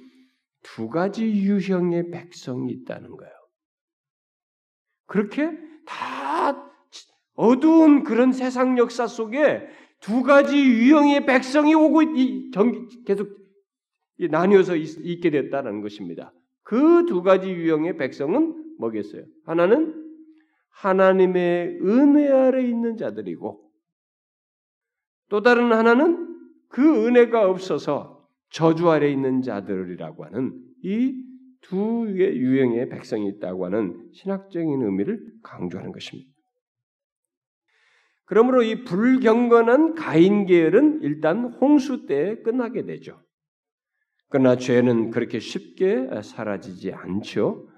[SPEAKER 1] 두 가지 유형의 백성이 있다는 거예요. 그렇게 다 어두운 그런 세상 역사 속에 두 가지 유형의 백성이 오고 이 경기 계속 나뉘어서 있, 게 됐다는 것입니다. 그 두 가지 유형의 백성은 뭐겠어요? 하나는 하나님의 은혜 아래 있는 자들이고 또 다른 하나는 그 은혜가 없어서 저주 아래 있는 자들이라고 하는 이 두 유형의 백성이 있다고 하는 신학적인 의미를 강조하는 것입니다. 그러므로 이 불경건한 가인 계열은 일단 홍수 때 끝나게 되죠. 그러나 죄는 그렇게 쉽게 사라지지 않죠.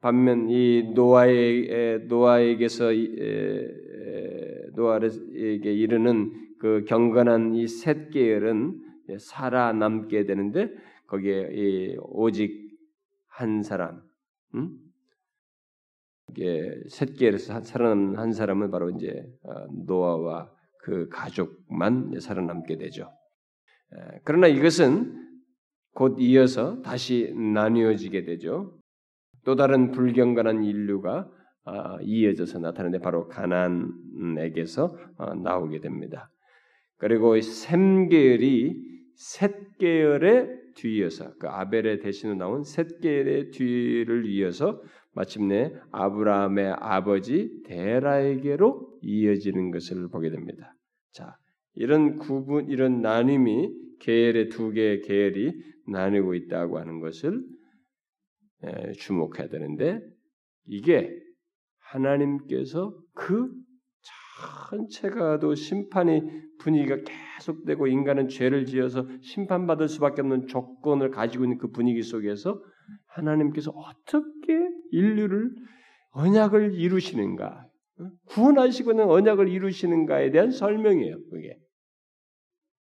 [SPEAKER 1] 반면 이 노아의 노아에게서 노아에게 이르는 그 경건한 이 셋 계열은 살아남게 되는데 거기에 오직 한 사람, 음? 셋계에서 살아남는 한 사람은 바로 이제 어, 노아와 그 가족만 살아남게 되죠. 그러나 이것은 곧 이어서 다시 나뉘어지게 되죠. 또 다른 불경건한 인류가 아, 이어져서 나타나는데 바로 가난에게서 어, 나오게 됩니다. 그리고 셈 계열이 셋 계열의 뒤이어서 그 아벨의 대신으로 나온 셋 계열의 뒤를 이어서 마침내 아브라함의 아버지 데라에게로 이어지는 것을 보게 됩니다. 자, 이런 구분, 이런 나눔이 계열의 두 개의 계열이 나누고 있다고 하는 것을 주목해야 되는데 이게 하나님께서 그 전체가도 심판이 분위기가 계속되고 인간은 죄를 지어서 심판받을 수밖에 없는 조건을 가지고 있는 그 분위기 속에서 하나님께서 어떻게 인류를 언약을 이루시는가, 구원하시고는 언약을 이루시는가에 대한 설명이에요. 그게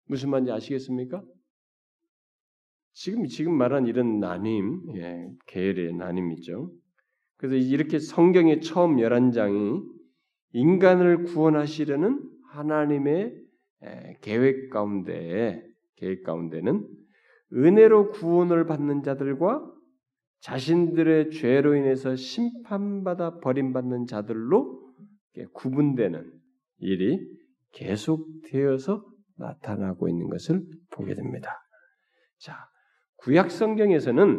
[SPEAKER 1] 무슨 말인지 아시겠습니까? 지금 지금 말한 이런 나님, 예, 계열의 나님이죠. 그래서 이렇게 성경의 처음 11장이 인간을 구원하시려는 하나님의 계획 가운데 계획 가운데는 은혜로 구원을 받는 자들과 자신들의 죄로 인해서 심판받아 버림받는 자들로 구분되는 일이 계속되어서 나타나고 있는 것을 보게 됩니다. 자, 구약 성경에서는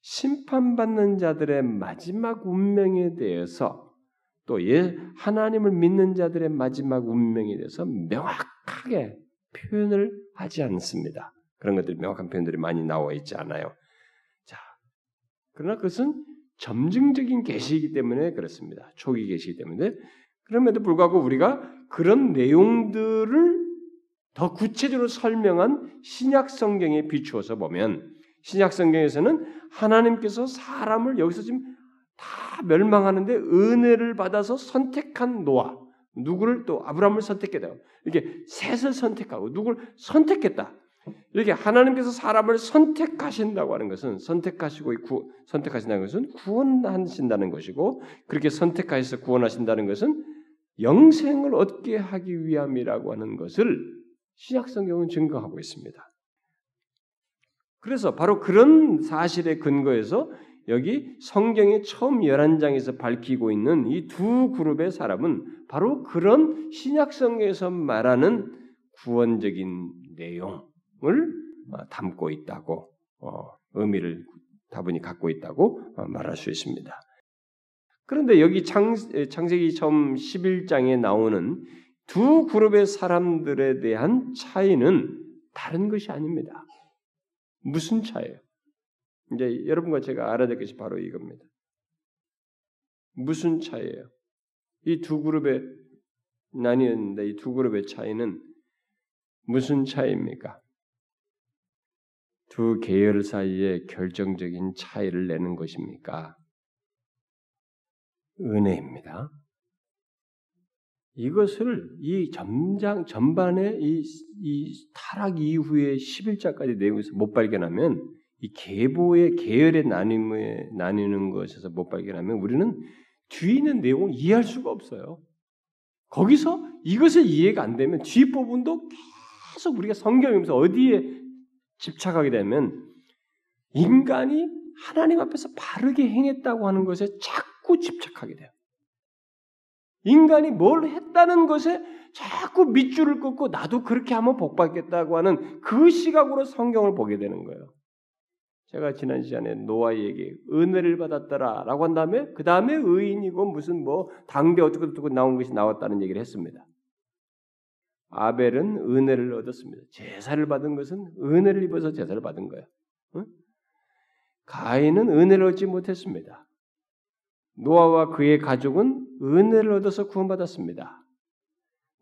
[SPEAKER 1] 심판받는 자들의 마지막 운명에 대해서 또 예, 하나님을 믿는 자들의 마지막 운명에 대해서 명확하게 표현을 하지 않습니다. 그런 것들이 명확한 표현들이 많이 나와 있지 않아요. 그러나 그것은 점증적인 계시이기 때문에 그렇습니다. 초기 계시이기 때문에 그럼에도 불구하고 우리가 그런 내용들을 더 구체적으로 설명한 신약 성경에 비추어서 보면 신약 성경에서는 하나님께서 사람을 여기서 지금 다 멸망하는데 은혜를 받아서 선택한 노아 누구를 또 아브라함을 선택했다. 이렇게 셋을 선택하고 누구를 선택했다. 이렇게 하나님께서 사람을 선택하신다고 하는 것은 선택하시고 구, 선택하신다는 것은 구원하신다는 것이고 그렇게 선택하셔서 구원하신다는 것은 영생을 얻게 하기 위함이라고 하는 것을 신약 성경은 증거하고 있습니다. 그래서 바로 그런 사실에 근거해서 여기 성경의 처음 11장에서 밝히고 있는 이 두 그룹의 사람은 바로 그런 신약 성경에서 말하는 구원적인 내용을 어, 담고 있다고 어, 의미를 다분히 갖고 있다고 어, 말할 수 있습니다. 그런데 여기 창, 창세기 처음 11장에 나오는 두 그룹의 사람들에 대한 차이는 다른 것이 아닙니다. 무슨 차이예요? 이제 여러분과 제가 알아야 될 것이 바로 이겁니다. 무슨 차이예요? 이 두 그룹의 나뉘었는데 이 두 그룹의 차이는 무슨 차이입니까? 두 계열 사이에 결정적인 차이를 내는 것입니까? 은혜입니다. 이것을 이 전장 전반의 이, 이 타락 이후의 11자까지 내용에서 못 발견하면 이 계보의 계열의 나눔에 나뉘는 것에서 못 발견하면 우리는 뒤에 있는 내용을 이해할 수가 없어요. 거기서 이것을 이해가 안 되면 뒤 부분도 계속 우리가 성경에서 어디에 집착하게 되면 인간이 하나님 앞에서 바르게 행했다고 하는 것에 자꾸 집착하게 돼요. 인간이 뭘 했다는 것에 자꾸 밑줄을 긋고 나도 그렇게 하면 복 받겠다고 하는 그 시각으로 성경을 보게 되는 거예요. 제가 지난 시간에 노아에게 은혜를 받았더라라고 한 다음에 그 다음에 의인이고 무슨 뭐 당대 어떻게 어떻게 나온 것이 나왔다는 얘기를 했습니다. 아벨은 은혜를 얻었습니다. 제사를 받은 것은 은혜를 입어서 제사를 받은 거예요. 응? 가인은 은혜를 얻지 못했습니다. 노아와 그의 가족은 은혜를 얻어서 구원받았습니다.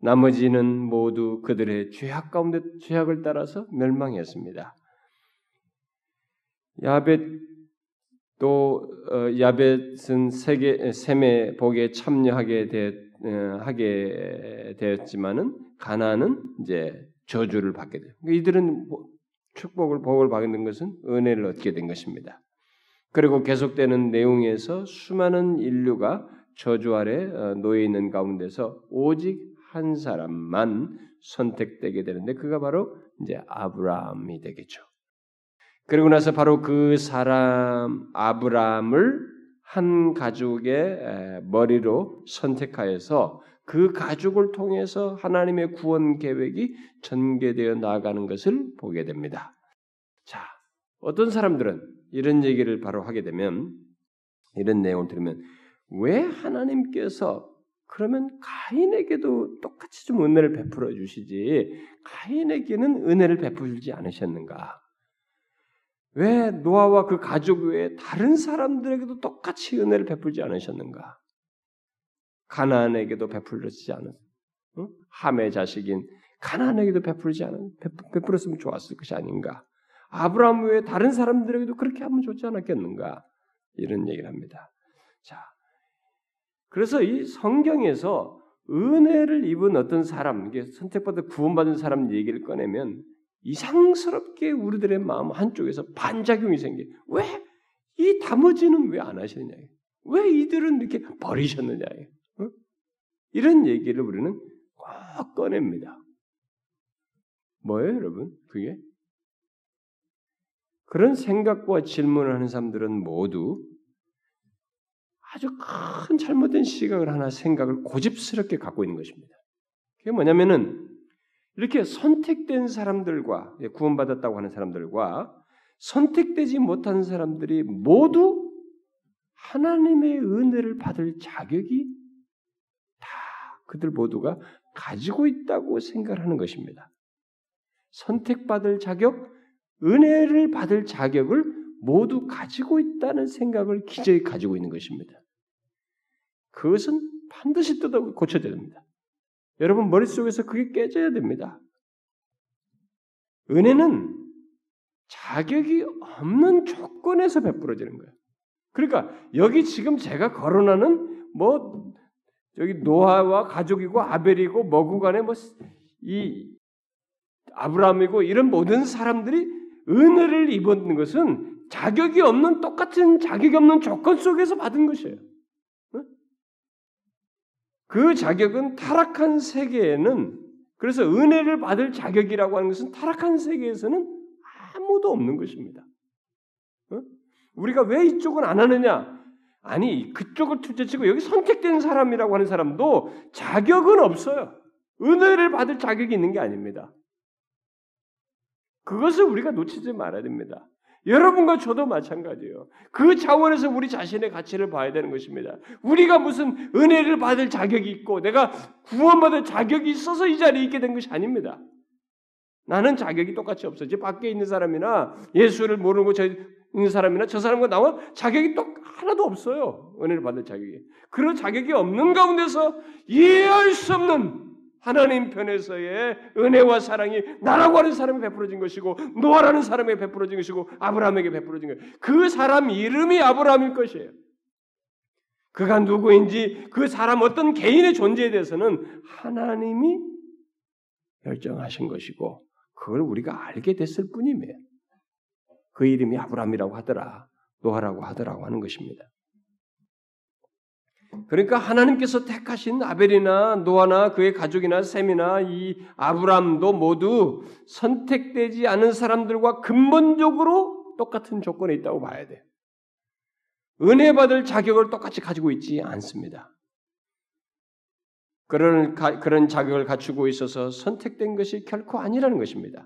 [SPEAKER 1] 나머지는 모두 그들의 죄악 가운데 죄악을 따라서 멸망했습니다. 야벳 또 어, 야벳은 세계 셈의 복에 참여하게 되, 어, 하게 되었지만은 가나는 이제 저주를 받게 돼요. 그러니까 이들은 뭐 축복을 복을 받는 것은 은혜를 얻게 된 것입니다. 그리고 계속되는 내용에서 수많은 인류가 저주 아래 어, 놓여 있는 가운데서 오직 한 사람만 선택되게 되는데 그가 바로 이제 아브라함이 되겠죠. 그리고 나서 바로 그 사람 아브라함을 한 가족의 머리로 선택하여서 그 가족을 통해서 하나님의 구원 계획이 전개되어 나가는 것을 보게 됩니다. 자, 어떤 사람들은 이런 얘기를 바로 하게 되면 이런 내용을 들으면 왜 하나님께서 그러면 가인에게도 똑같이 좀 은혜를 베풀어 주시지 가인에게는 은혜를 베풀지 않으셨는가? 왜 노아와 그 가족 외에 다른 사람들에게도 똑같이 은혜를 베풀지 않으셨는가? 가나안에게도 베풀지 않은 응? 함의 자식인 가나안에게도 베풀지 않은 베풀었으면 좋았을 것이 아닌가? 아브라함 외에 다른 사람들에게도 그렇게 하면 좋지 않았겠는가? 이런 얘기를 합니다. 자, 그래서 이 성경에서 은혜를 입은 어떤 사람, 이게 선택받아 구원받은 사람 얘기를 꺼내면 이상스럽게 우리들의 마음 한쪽에서 반작용이 생겨. 왜? 이 나머지는 왜 안 하셨냐? 왜 이들은 이렇게 버리셨느냐? 어? 이런 얘기를 우리는 꼭 꺼냅니다. 뭐예요, 여러분? 그게? 그런 생각과 질문을 하는 사람들은 모두 아주 큰 잘못된 시각을 하나 생각을 고집스럽게 갖고 있는 것입니다. 그게 뭐냐면은 이렇게 선택된 사람들과 예, 구원받았다고 하는 사람들과 선택되지 못한 사람들이 모두 하나님의 은혜를 받을 자격이 다 그들 모두가 가지고 있다고 생각하는 것입니다. 선택받을 자격, 은혜를 받을 자격을 모두 가지고 있다는 생각을 기저에 가지고 있는 것입니다. 그것은 반드시 뜯어 고쳐야 됩니다. 여러분 머릿속에서 그게 깨져야 됩니다. 은혜는 자격이 없는 조건에서 베풀어지는 거예요. 그러니까 여기 지금 제가 거론하는 뭐 여기 노아와 가족이고 아벨이고 뭐구 간에 뭐 이 아브라함이고 이런 모든 사람들이 은혜를 입은 것은 자격이 없는 똑같은 자격이 없는 조건 속에서 받은 것이에요. 그 자격은 타락한 세계에는 그래서 은혜를 받을 자격이라고 하는 것은 타락한 세계에서는 아무도 없는 것입니다.
[SPEAKER 2] 우리가 왜 이쪽은 안 하느냐? 아니 그쪽을 투자치고 여기 선택된 사람이라고 하는 사람도 자격은 없어요. 은혜를 받을 자격이 있는 게 아닙니다. 그것을 우리가 놓치지 말아야 됩니다. 여러분과 저도 마찬가지예요. 그 차원에서 우리 자신의 가치를 봐야 되는 것입니다. 우리가 무슨 은혜를 받을 자격이 있고 내가 구원받을 자격이 있어서 이 자리에 있게 된 것이 아닙니다. 나는 자격이 똑같이 없어. 지 밖에 있는 사람이나 예수를 모르고 저 있는 사람이나 저 사람과 나와 자격이 똑 하나도 없어요. 은혜를 받을 자격이. 그런 자격이 없는 가운데서 이해할 수 없는 하나님 편에서의 은혜와 사랑이 나라고 하는 사람에 베풀어진 것이고 노아라는 사람에게 베풀어진 것이고 아브라함에게 베풀어진 것. 그 사람 이름이 아브라함일 것이에요. 그가 누구인지 그 사람 어떤 개인의 존재에 대해서는 하나님이 결정하신 것이고 그걸 우리가 알게 됐을 뿐이에요. 그 이름이 아브라함이라고 하더라. 노아라고 하더라고 하는 것입니다. 그러니까 하나님께서 택하신 아벨이나 노아나 그의 가족이나 셈이나 이 아브람도 모두 선택되지 않은 사람들과 근본적으로 똑같은 조건에 있다고 봐야 돼. 은혜 받을 자격을 똑같이 가지고 있지 않습니다. 그런 그런 자격을 갖추고 있어서 선택된 것이 결코 아니라는 것입니다.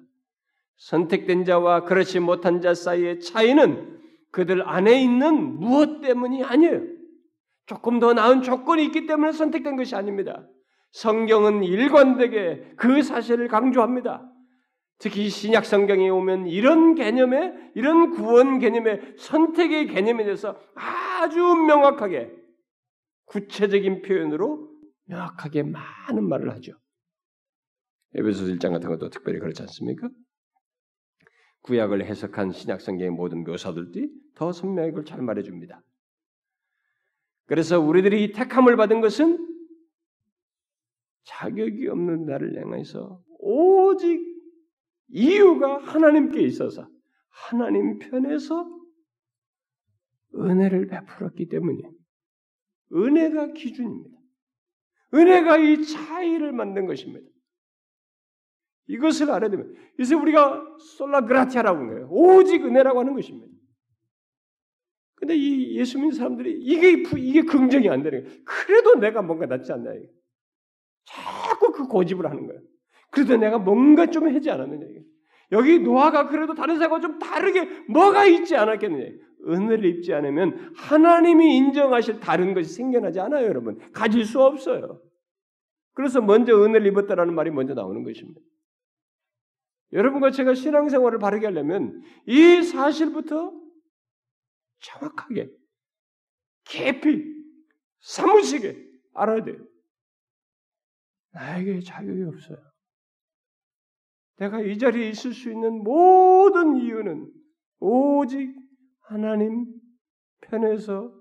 [SPEAKER 2] 선택된 자와 그렇지 못한 자 사이의 차이는 그들 안에 있는 무엇 때문이 아니에요. 조금 더 나은 조건이 있기 때문에 선택된 것이 아닙니다. 성경은 일관되게 그 사실을 강조합니다. 특히 신약 성경에 오면 이런 개념에 이런 구원 개념의 선택의 개념에 대해서 아주 명확하게 구체적인 표현으로 명확하게 많은 말을 하죠. 에베소 1장 같은 것도 특별히 그렇지 않습니까? 구약을 해석한 신약 성경의 모든 묘사들이 더 선명하게 잘 말해 줍니다. 그래서 우리들이 택함을 받은 것은 자격이 없는 나를 향해서 오직 이유가 하나님께 있어서 하나님 편에서 은혜를 베풀었기 때문이에요. 은혜가 기준입니다. 은혜가 이 차이를 만든 것입니다. 이것을 알아야 됩니다. 그래서 우리가 솔라그라티아라고 하는 거예요. 오직 은혜라고 하는 것입니다. 근데 이 예수 믿는 사람들이 이게 이게 긍정이 안 되는 거예요. 그래도 내가 뭔가 낫지 않나 이게. 자꾸 그 고집을 하는 거예요. 그래도 내가 뭔가 좀 하지 않았느냐. 여기 노아가 그래도 다른 사람과 좀 다르게 뭐가 있지 않았겠느냐. 은혜를 입지 않으면 하나님이 인정하실 다른 것이 생겨나지 않아요, 여러분. 가질 수 없어요. 그래서 먼저 은혜를 입었다라는 말이 먼저 나오는 것입니다. 여러분과 제가 신앙생활을 바르게 하려면 이 사실부터 정확하게, 깊이, 사무시게 알아야 돼요. 나에게 자격이 없어요. 내가 이 자리에 있을 수 있는 모든 이유는 오직 하나님 편에서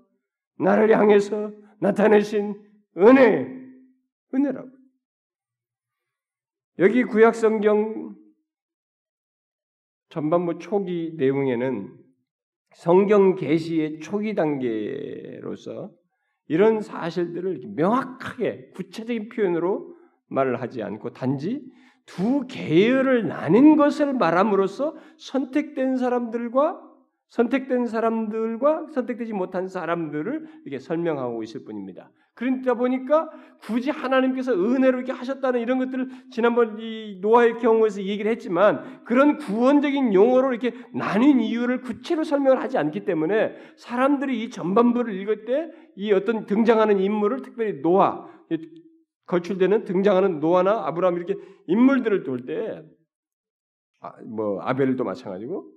[SPEAKER 2] 나를 향해서 나타내신 은혜, 은혜라고. 여기 구약성경 전반부 초기 내용에는 성경 계시의 초기 단계로서 이런 사실들을 명확하게 구체적인 표현으로 말을 하지 않고 단지 두 계열을 나뉜 것을 말함으로써 선택된 사람들과 선택된 사람들과 선택되지 못한 사람들을 이렇게 설명하고 있을 뿐입니다. 그러다 보니까 굳이 하나님께서 은혜로 이렇게 하셨다는 이런 것들을 지난번 이 노아의 경우에서 얘기를 했지만 그런 구원적인 용어로 이렇게 나뉜 이유를 구체로 설명을 하지 않기 때문에 사람들이 이 전반부를 읽을 때 이 어떤 등장하는 인물을 특별히 노아 거출되는 등장하는 노아나 아브라함 이렇게 인물들을 볼때뭐 아, 아벨도 마찬가지고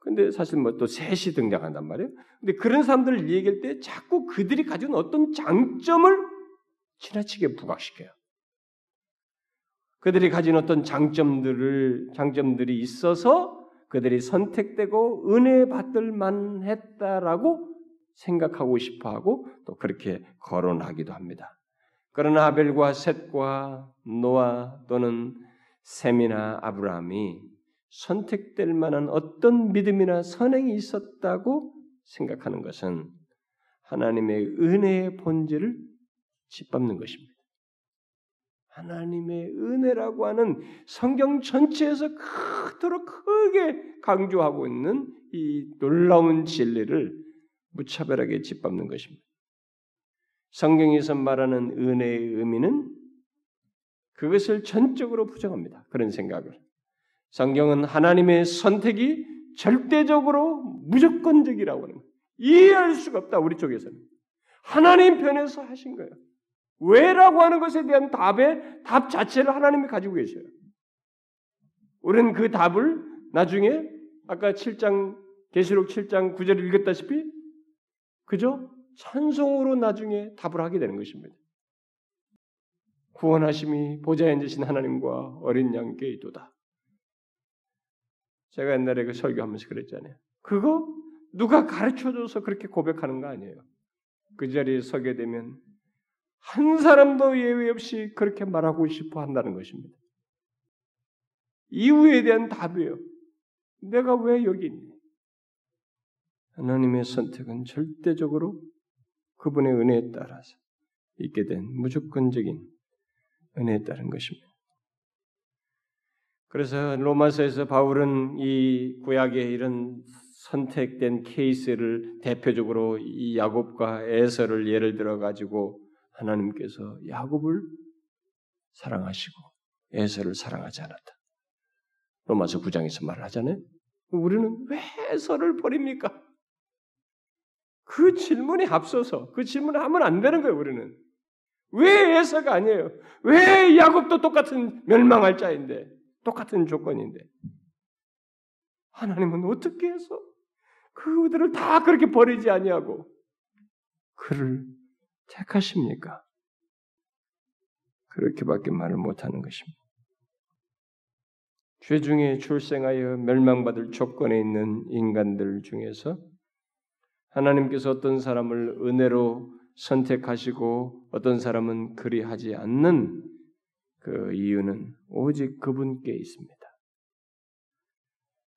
[SPEAKER 2] 근데 사실 뭐 또 셋이 등장한단 말이에요. 근데 그런 사람들을 얘기할 때 자꾸 그들이 있는 어떤 장점을 지나치게 부각시켜요. 그들이 가진 어떤 장점들을 장점들이 있어서 그들이 선택되고 은혜 받을 만했다라고 생각하고 싶어하고 또 그렇게 거론하기도 합니다. 그러나 아벨과 셋과 노아 또는 셈이나 아브라함이 선택될 만한 어떤 믿음이나 선행이 있었다고 생각하는 것은 하나님의 은혜의 본질을 짓밟는 것입니다. 하나님의 은혜라고 하는 성경 전체에서 크도록 크게 강조하고 있는 이 놀라운 진리를 무차별하게 짓밟는 것입니다. 성경에서 말하는 은혜의 의미는 그것을 전적으로 부정합니다. 그런 생각을. 성경은 하나님의 선택이 절대적으로 무조건적이라고 하는 거예요. 이해할 수가 없다, 우리 쪽에서는. 하나님 편에서 하신 거예요. 왜라고 하는 것에 대한 답의 답 자체를 하나님이 가지고 계셔요. 우리는 그 답을 나중에 아까 7장 계시록 7장 9절을 읽었다시피 그죠? 찬송으로 나중에 답을 하게 되는 것입니다. 구원하심이 보좌에 앉으신 하나님과 어린 양께 있도다. 제가 옛날에 그 설교하면서 그랬잖아요. 그거 누가 가르쳐줘서 그렇게 고백하는 거 아니에요. 그 자리에 서게 되면 한 사람도 예외 없이 그렇게 말하고 싶어 한다는 것입니다. 이유에 대한 답이에요. 내가 왜 여기 있니? 하나님의 선택은 절대적으로 그분의 은혜에 따라서 있게 된 무조건적인 은혜에 따른 것입니다. 그래서 로마서에서 바울은 이 구약의 이런 선택된 케이스를 대표적으로 이 야곱과 에서를 예를 들어 가지고 하나님께서 야곱을 사랑하시고 에서를 사랑하지 않았다. 로마서 9장에서 말하잖아요. 우리는 왜 에서를 버립니까? 그 질문에 앞서서 그 질문을 하면 안 되는 거예요, 우리는. 왜 에서가 아니에요? 왜 야곱도 똑같은 멸망할 자인데, 똑같은 조건인데. 하나님은 어떻게 해서 그들을 다 그렇게 버리지 아니하고 그를 택하십니까? 그렇게밖에 말을 못하는 것입니다. 죄 중에 출생하여 멸망받을 조건에 있는 인간들 중에서 하나님께서 어떤 사람을 은혜로 선택하시고 어떤 사람은 그리하지 않는 그 이유는 오직 그분께 있습니다.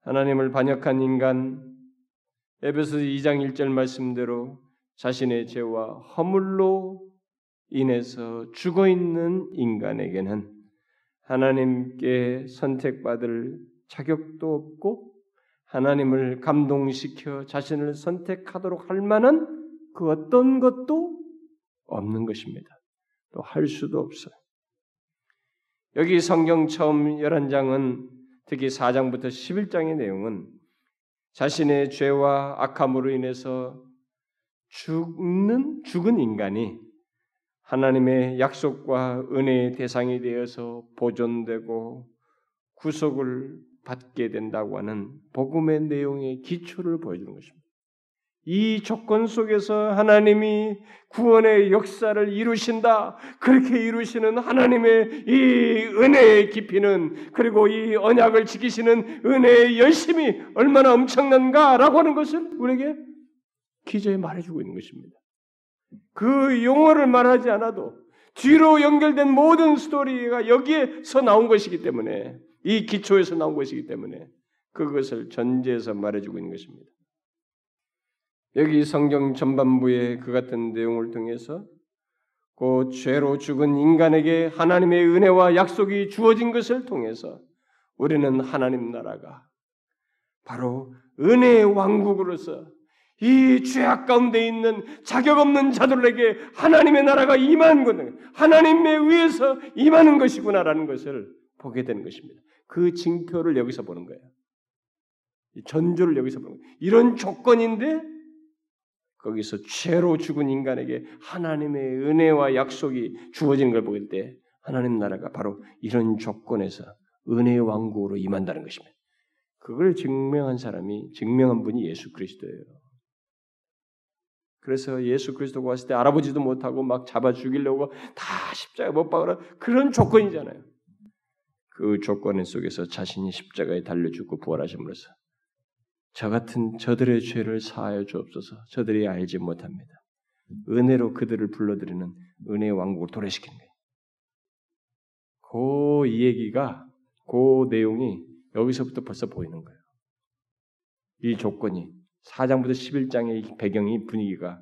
[SPEAKER 2] 하나님을 반역한 인간 에베소 2장 1절 말씀대로 자신의 죄와 허물로 인해서 죽어 있는 인간에게는 하나님께 선택받을 자격도 없고 하나님을 감동시켜 자신을 선택하도록 할 만한 그 어떤 것도 없는 것입니다. 또 할 수도 없어요. 여기 성경 처음 11장은 특히 4장부터 11장의 내용은 자신의 죄와 악함으로 인해서 죽는 죽은 인간이 하나님의 약속과 은혜의 대상이 되어서 보존되고 구속을 받게 된다고 하는 복음의 내용의 기초를 보여주는 것입니다. 이 조건 속에서 하나님이 구원의 역사를 이루신다. 그렇게 이루시는 하나님의 이 은혜의 깊이는 그리고 이 언약을 지키시는 은혜의 열심이 얼마나 엄청난가라고 하는 것을 우리에게 기저에 말해주고 있는 것입니다. 그 용어를 말하지 않아도 뒤로 연결된 모든 스토리가 여기에서 나온 것이기 때문에 이 기초에서 나온 것이기 때문에 그것을 전제해서 말해주고 있는 것입니다. 여기 성경 전반부의 그 같은 내용을 통해서 그 죄로 죽은 인간에게 하나님의 은혜와 약속이 주어진 것을 통해서 우리는 하나님 나라가 바로 은혜의 왕국으로서 이 죄악 가운데 있는 자격 없는 자들에게 하나님의 나라가 임한 것, 하나님에 의해서 임하는 것이구나라는 것을 보게 되는 것입니다. 그 징표를 여기서 보는 거예요. 전조를 여기서 보는 거예요. 이런 조건인데 거기서 죄로 죽은 인간에게 하나님의 은혜와 약속이 주어지는 걸 보일 때 하나님 나라가 바로 이런 조건에서 은혜의 왕국으로 임한다는 것입니다. 그걸 증명한 사람이 증명한 분이 예수 그리스도예요. 그래서 예수 그리스도가 왔을 때 알아보지도 못하고 막 잡아 죽이려고 다 십자가 못 박으라 그런 조건이잖아요. 그 조건 속에서 자신이 십자가에 달려 죽고 부활하심으로써 저 같은 저들의 죄를 사하여 주옵소서. 저들이 알지 못합니다. 은혜로 그들을 불러들이는 은혜의 왕국을 도래시키는 거예요. 그 얘기가 그 내용이 여기서부터 벌써 보이는 거예요. 이 조건이 4장부터 11장의 배경이 분위기가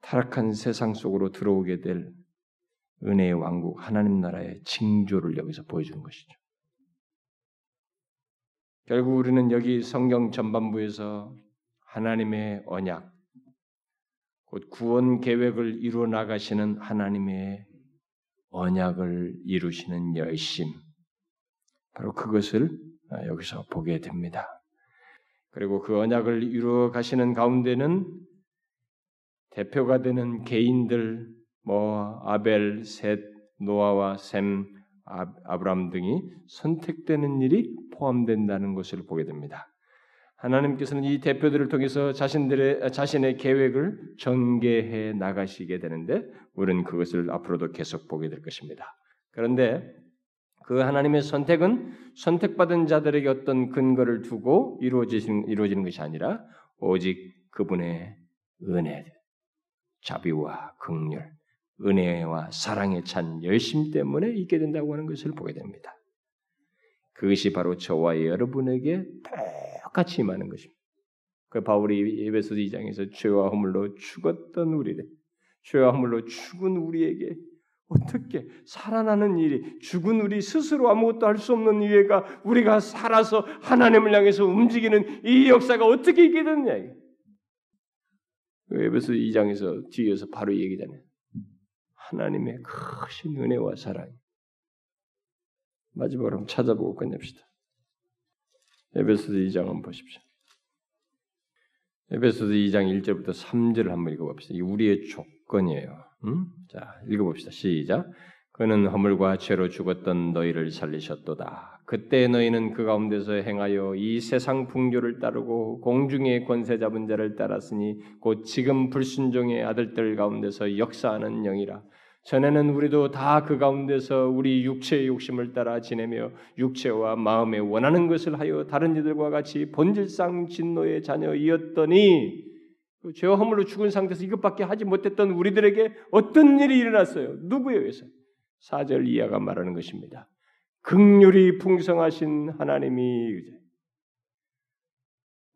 [SPEAKER 2] 타락한 세상 속으로 들어오게 될 은혜의 왕국 하나님 나라의 징조를 여기서 보여주는 것이죠. 결국 우리는 여기 성경 전반부에서 하나님의 언약, 곧 구원 계획을 이루어 나가시는 하나님의 언약을 이루시는 열심, 바로 그것을 여기서 보게 됩니다. 그리고 그 언약을 이루어 가시는 가운데는 대표가 되는 개인들, 뭐 아벨, 셋, 노아와 셈, 아브람 등이 선택되는 일이 포함된다는 것을 보게 됩니다. 하나님께서는 이 대표들을 통해서 자신들의 자신의 계획을 전개해 나가시게 되는데 우리는 그것을 앞으로도 계속 보게 될 것입니다. 그런데 그 하나님의 선택은 선택받은 자들에게 어떤 근거를 두고 이루어지는 이루어지는 것이 아니라 오직 그분의 은혜, 자비와 긍휼, 은혜와 사랑에 찬 열심 때문에 있게 된다고 하는 것을 보게 됩니다. 그것이 바로 저와 여러분에게 똑같이 임하는 것입니다. 그 바울이 에베소 2장에서 죄와 허물로 죽었던 우리를 죄와 허물로 죽은 우리에게 어떻게 살아나는 일이 죽은 우리 스스로 아무것도 할 수 없는 이해가 우리가 살아서 하나님을 향해서 움직이는 이 역사가 어떻게 있게 됐냐? 에베소 2장에서 뒤에서 바로 얘기잖아요. 하나님의 크신 은혜와 사랑. 마지막으로 찾아보고 끝냅시다. 에베소서 2장 한번 보십시오. 에베소서 2장 1절부터 3절을 한번 읽어봅시다. 이 우리의 조건이에요. 음? 자, 읽어봅시다. 시작. 그는 허물과 죄로 죽었던 너희를 살리셨도다. 그때 너희는 그 가운데서 행하여 이 세상 풍조를 따르고 공중의 권세 잡은 자를 따랐으니 곧 지금 불순종의 아들들 가운데서 역사하는 영이라. 전에는 우리도 다 그 가운데서 우리 육체의 욕심을 따라 지내며 육체와 마음에 원하는 것을 하여 다른 이들과 같이 본질상 진노의 자녀이었더니 그 죄와 허물로 죽은 상태에서 이것밖에 하지 못했던 우리들에게 어떤 일이 일어났어요? 누구에게서? 4절 이하가 말하는 것입니다. 극률이 풍성하신 하나님이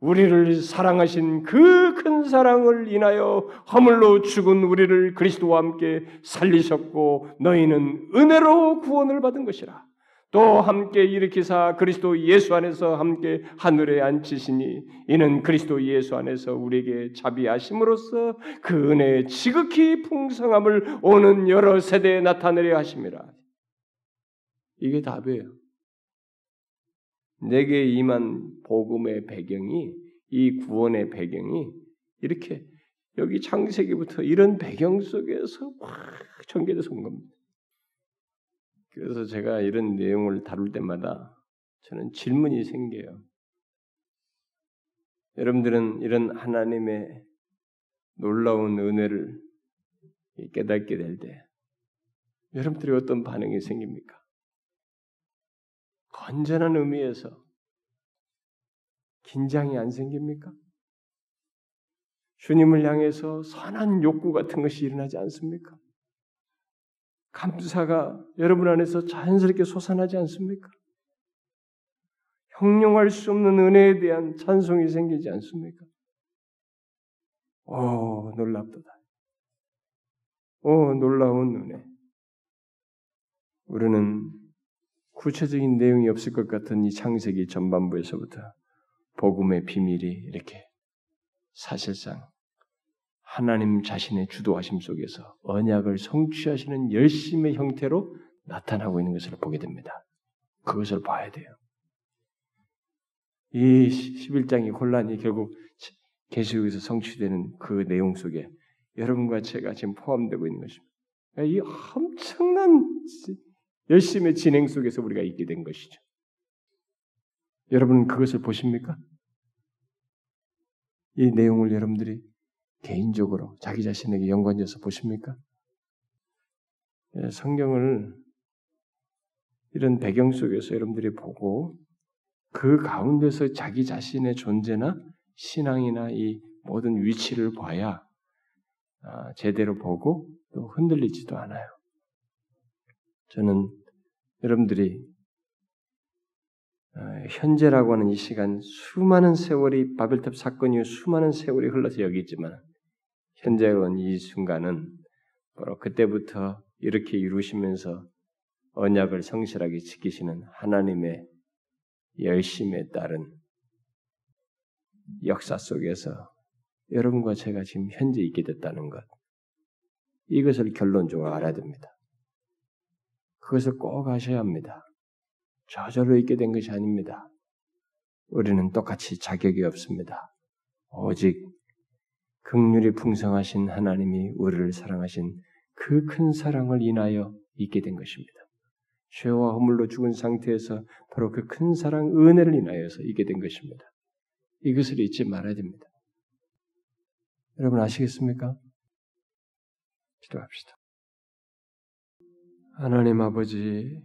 [SPEAKER 2] 우리를 사랑하신 그 큰 사랑을 인하여 허물로 죽은 우리를 그리스도와 함께 살리셨고 너희는 은혜로 구원을 받은 것이라. 또 함께 일으키사 그리스도 예수 안에서 함께 하늘에 앉히시니 이는 그리스도 예수 안에서 우리에게 자비하심으로써 그 은혜의 지극히 풍성함을 오는 여러 세대에 나타내려 하심이라. 이게 답이에요. 내게 임한 복음의 배경이 이 구원의 배경이 이렇게 여기 창세기부터 이런 배경 속에서 막 전개돼서 온 겁니다. 그래서 제가 이런 내용을 다룰 때마다 저는 질문이 생겨요. 여러분들은 이런 하나님의 놀라운 은혜를 깨닫게 될 때 여러분들이 어떤 반응이 생깁니까? 건전한 의미에서 긴장이 안 생깁니까? 주님을 향해서 선한 욕구 같은 것이 일어나지 않습니까? 감사가 여러분 안에서 자연스럽게 솟아나지 않습니까? 형용할 수 없는 은혜에 대한 찬송이 생기지 않습니까? 오, 놀랍도다. 오, 놀라운 은혜. 우리는 구체적인 내용이 없을 것 같은 이 창세기 전반부에서부터 복음의 비밀이 이렇게 사실상 하나님 자신의 주도하심 속에서 언약을 성취하시는 열심의 형태로 나타나고 있는 것을 보게 됩니다. 그것을 봐야 돼요. 이 11장의 혼란이 결국 계시록에서 성취되는 그 내용 속에 여러분과 제가 지금 포함되고 있는 것입니다. 이 엄청난 열심의 진행 속에서 우리가 있게 된 것이죠. 여러분 그것을 보십니까? 이 내용을 여러분들이 개인적으로 자기 자신에게 연관지어서 보십니까? 예, 성경을 이런 배경 속에서 여러분들이 보고 그 가운데서 자기 자신의 존재나 신앙이나 이 모든 위치를 봐야 아, 제대로 보고 또 흔들리지도 않아요. 저는 여러분들이 어, 현재라고 하는 이 시간 수많은 세월이 바벨탑 사건이 수많은 세월이 흘러서 여기 있지만 현재로는 이 순간은 바로 그때부터 이렇게 이루시면서 언약을 성실하게 지키시는 하나님의 열심에 따른 역사 속에서 여러분과 제가 지금 현재 있게 됐다는 것, 이것을 결론적으로 알아야 됩니다. 그것을 꼭 아셔야 합니다. 저절로 있게 된 것이 아닙니다. 우리는 똑같이 자격이 없습니다. 오직 극률이 풍성하신 하나님이 우리를 사랑하신 그 큰 사랑을 인하여 있게 된 것입니다. 죄와 허물로 죽은 상태에서 바로 그 큰 사랑 은혜를 인하여서 있게 된 것입니다. 이것을 잊지 말아야 됩니다. 여러분 아시겠습니까? 기도합시다. 하나님 아버지,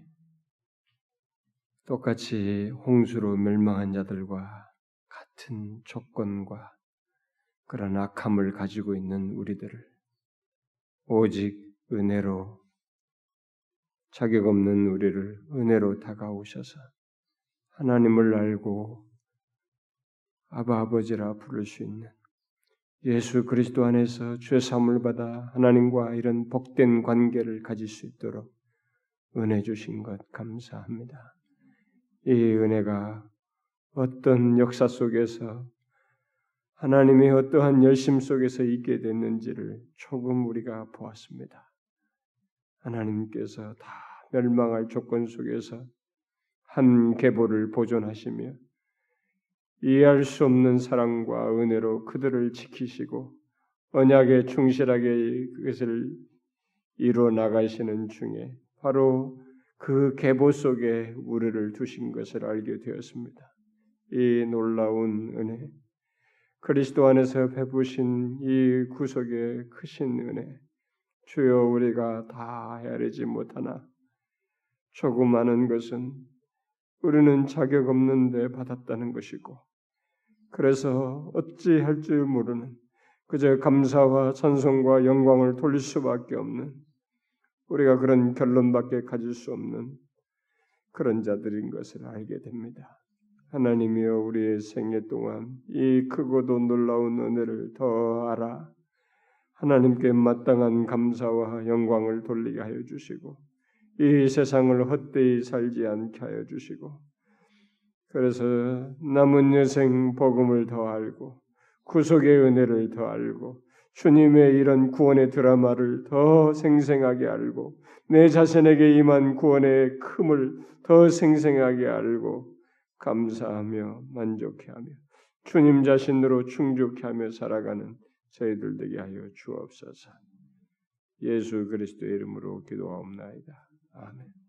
[SPEAKER 2] 똑같이 홍수로 멸망한 자들과 같은 조건과 그런 악함을 가지고 있는 우리들을 오직 은혜로 자격 없는 우리를 은혜로 다가오셔서 하나님을 알고 아바 아버지라 부를 수 있는 예수 그리스도 안에서 죄 사함을 받아 하나님과 이런 복된 관계를 가질 수 있도록 은혜 주신 것 감사합니다. 이 은혜가 어떤 역사 속에서 하나님의 어떠한 열심 속에서 있게 됐는지를 조금 우리가 보았습니다. 하나님께서 다 멸망할 조건 속에서 한 계보를 보존하시며 이해할 수 없는 사랑과 은혜로 그들을 지키시고 언약에 충실하게 그것을 이루어 나가시는 중에 바로 그 계보 속에 우리를 두신 것을 알게 되었습니다. 이 놀라운 은혜, 그리스도 안에서 베푸신 이 구속의 크신 은혜, 주여 우리가 다 헤아리지 못하나 조그마한 것은 우리는 자격 없는데 받았다는 것이고 그래서 어찌 할 줄 모르는 그저 감사와 찬송과 영광을 돌릴 수밖에 없는 우리가 그런 결론밖에 가질 수 없는 그런 자들인 것을 알게 됩니다. 하나님이여 우리의 생애 동안 이 크고도 놀라운 은혜를 더 알아 하나님께 마땅한 감사와 영광을 돌리게 하여 주시고 이 세상을 헛되이 살지 않게 하여 주시고 그래서 남은 여생 복음을 더 알고 구속의 은혜를 더 알고 주님의 이런 구원의 드라마를 더 생생하게 알고 내 자신에게 임한 구원의 큼을 더 생생하게 알고 감사하며 만족해하며 주님 자신으로 충족하며 살아가는 저희들 되게 하여 주옵소서. 예수 그리스도의 이름으로 기도하옵나이다. 아멘.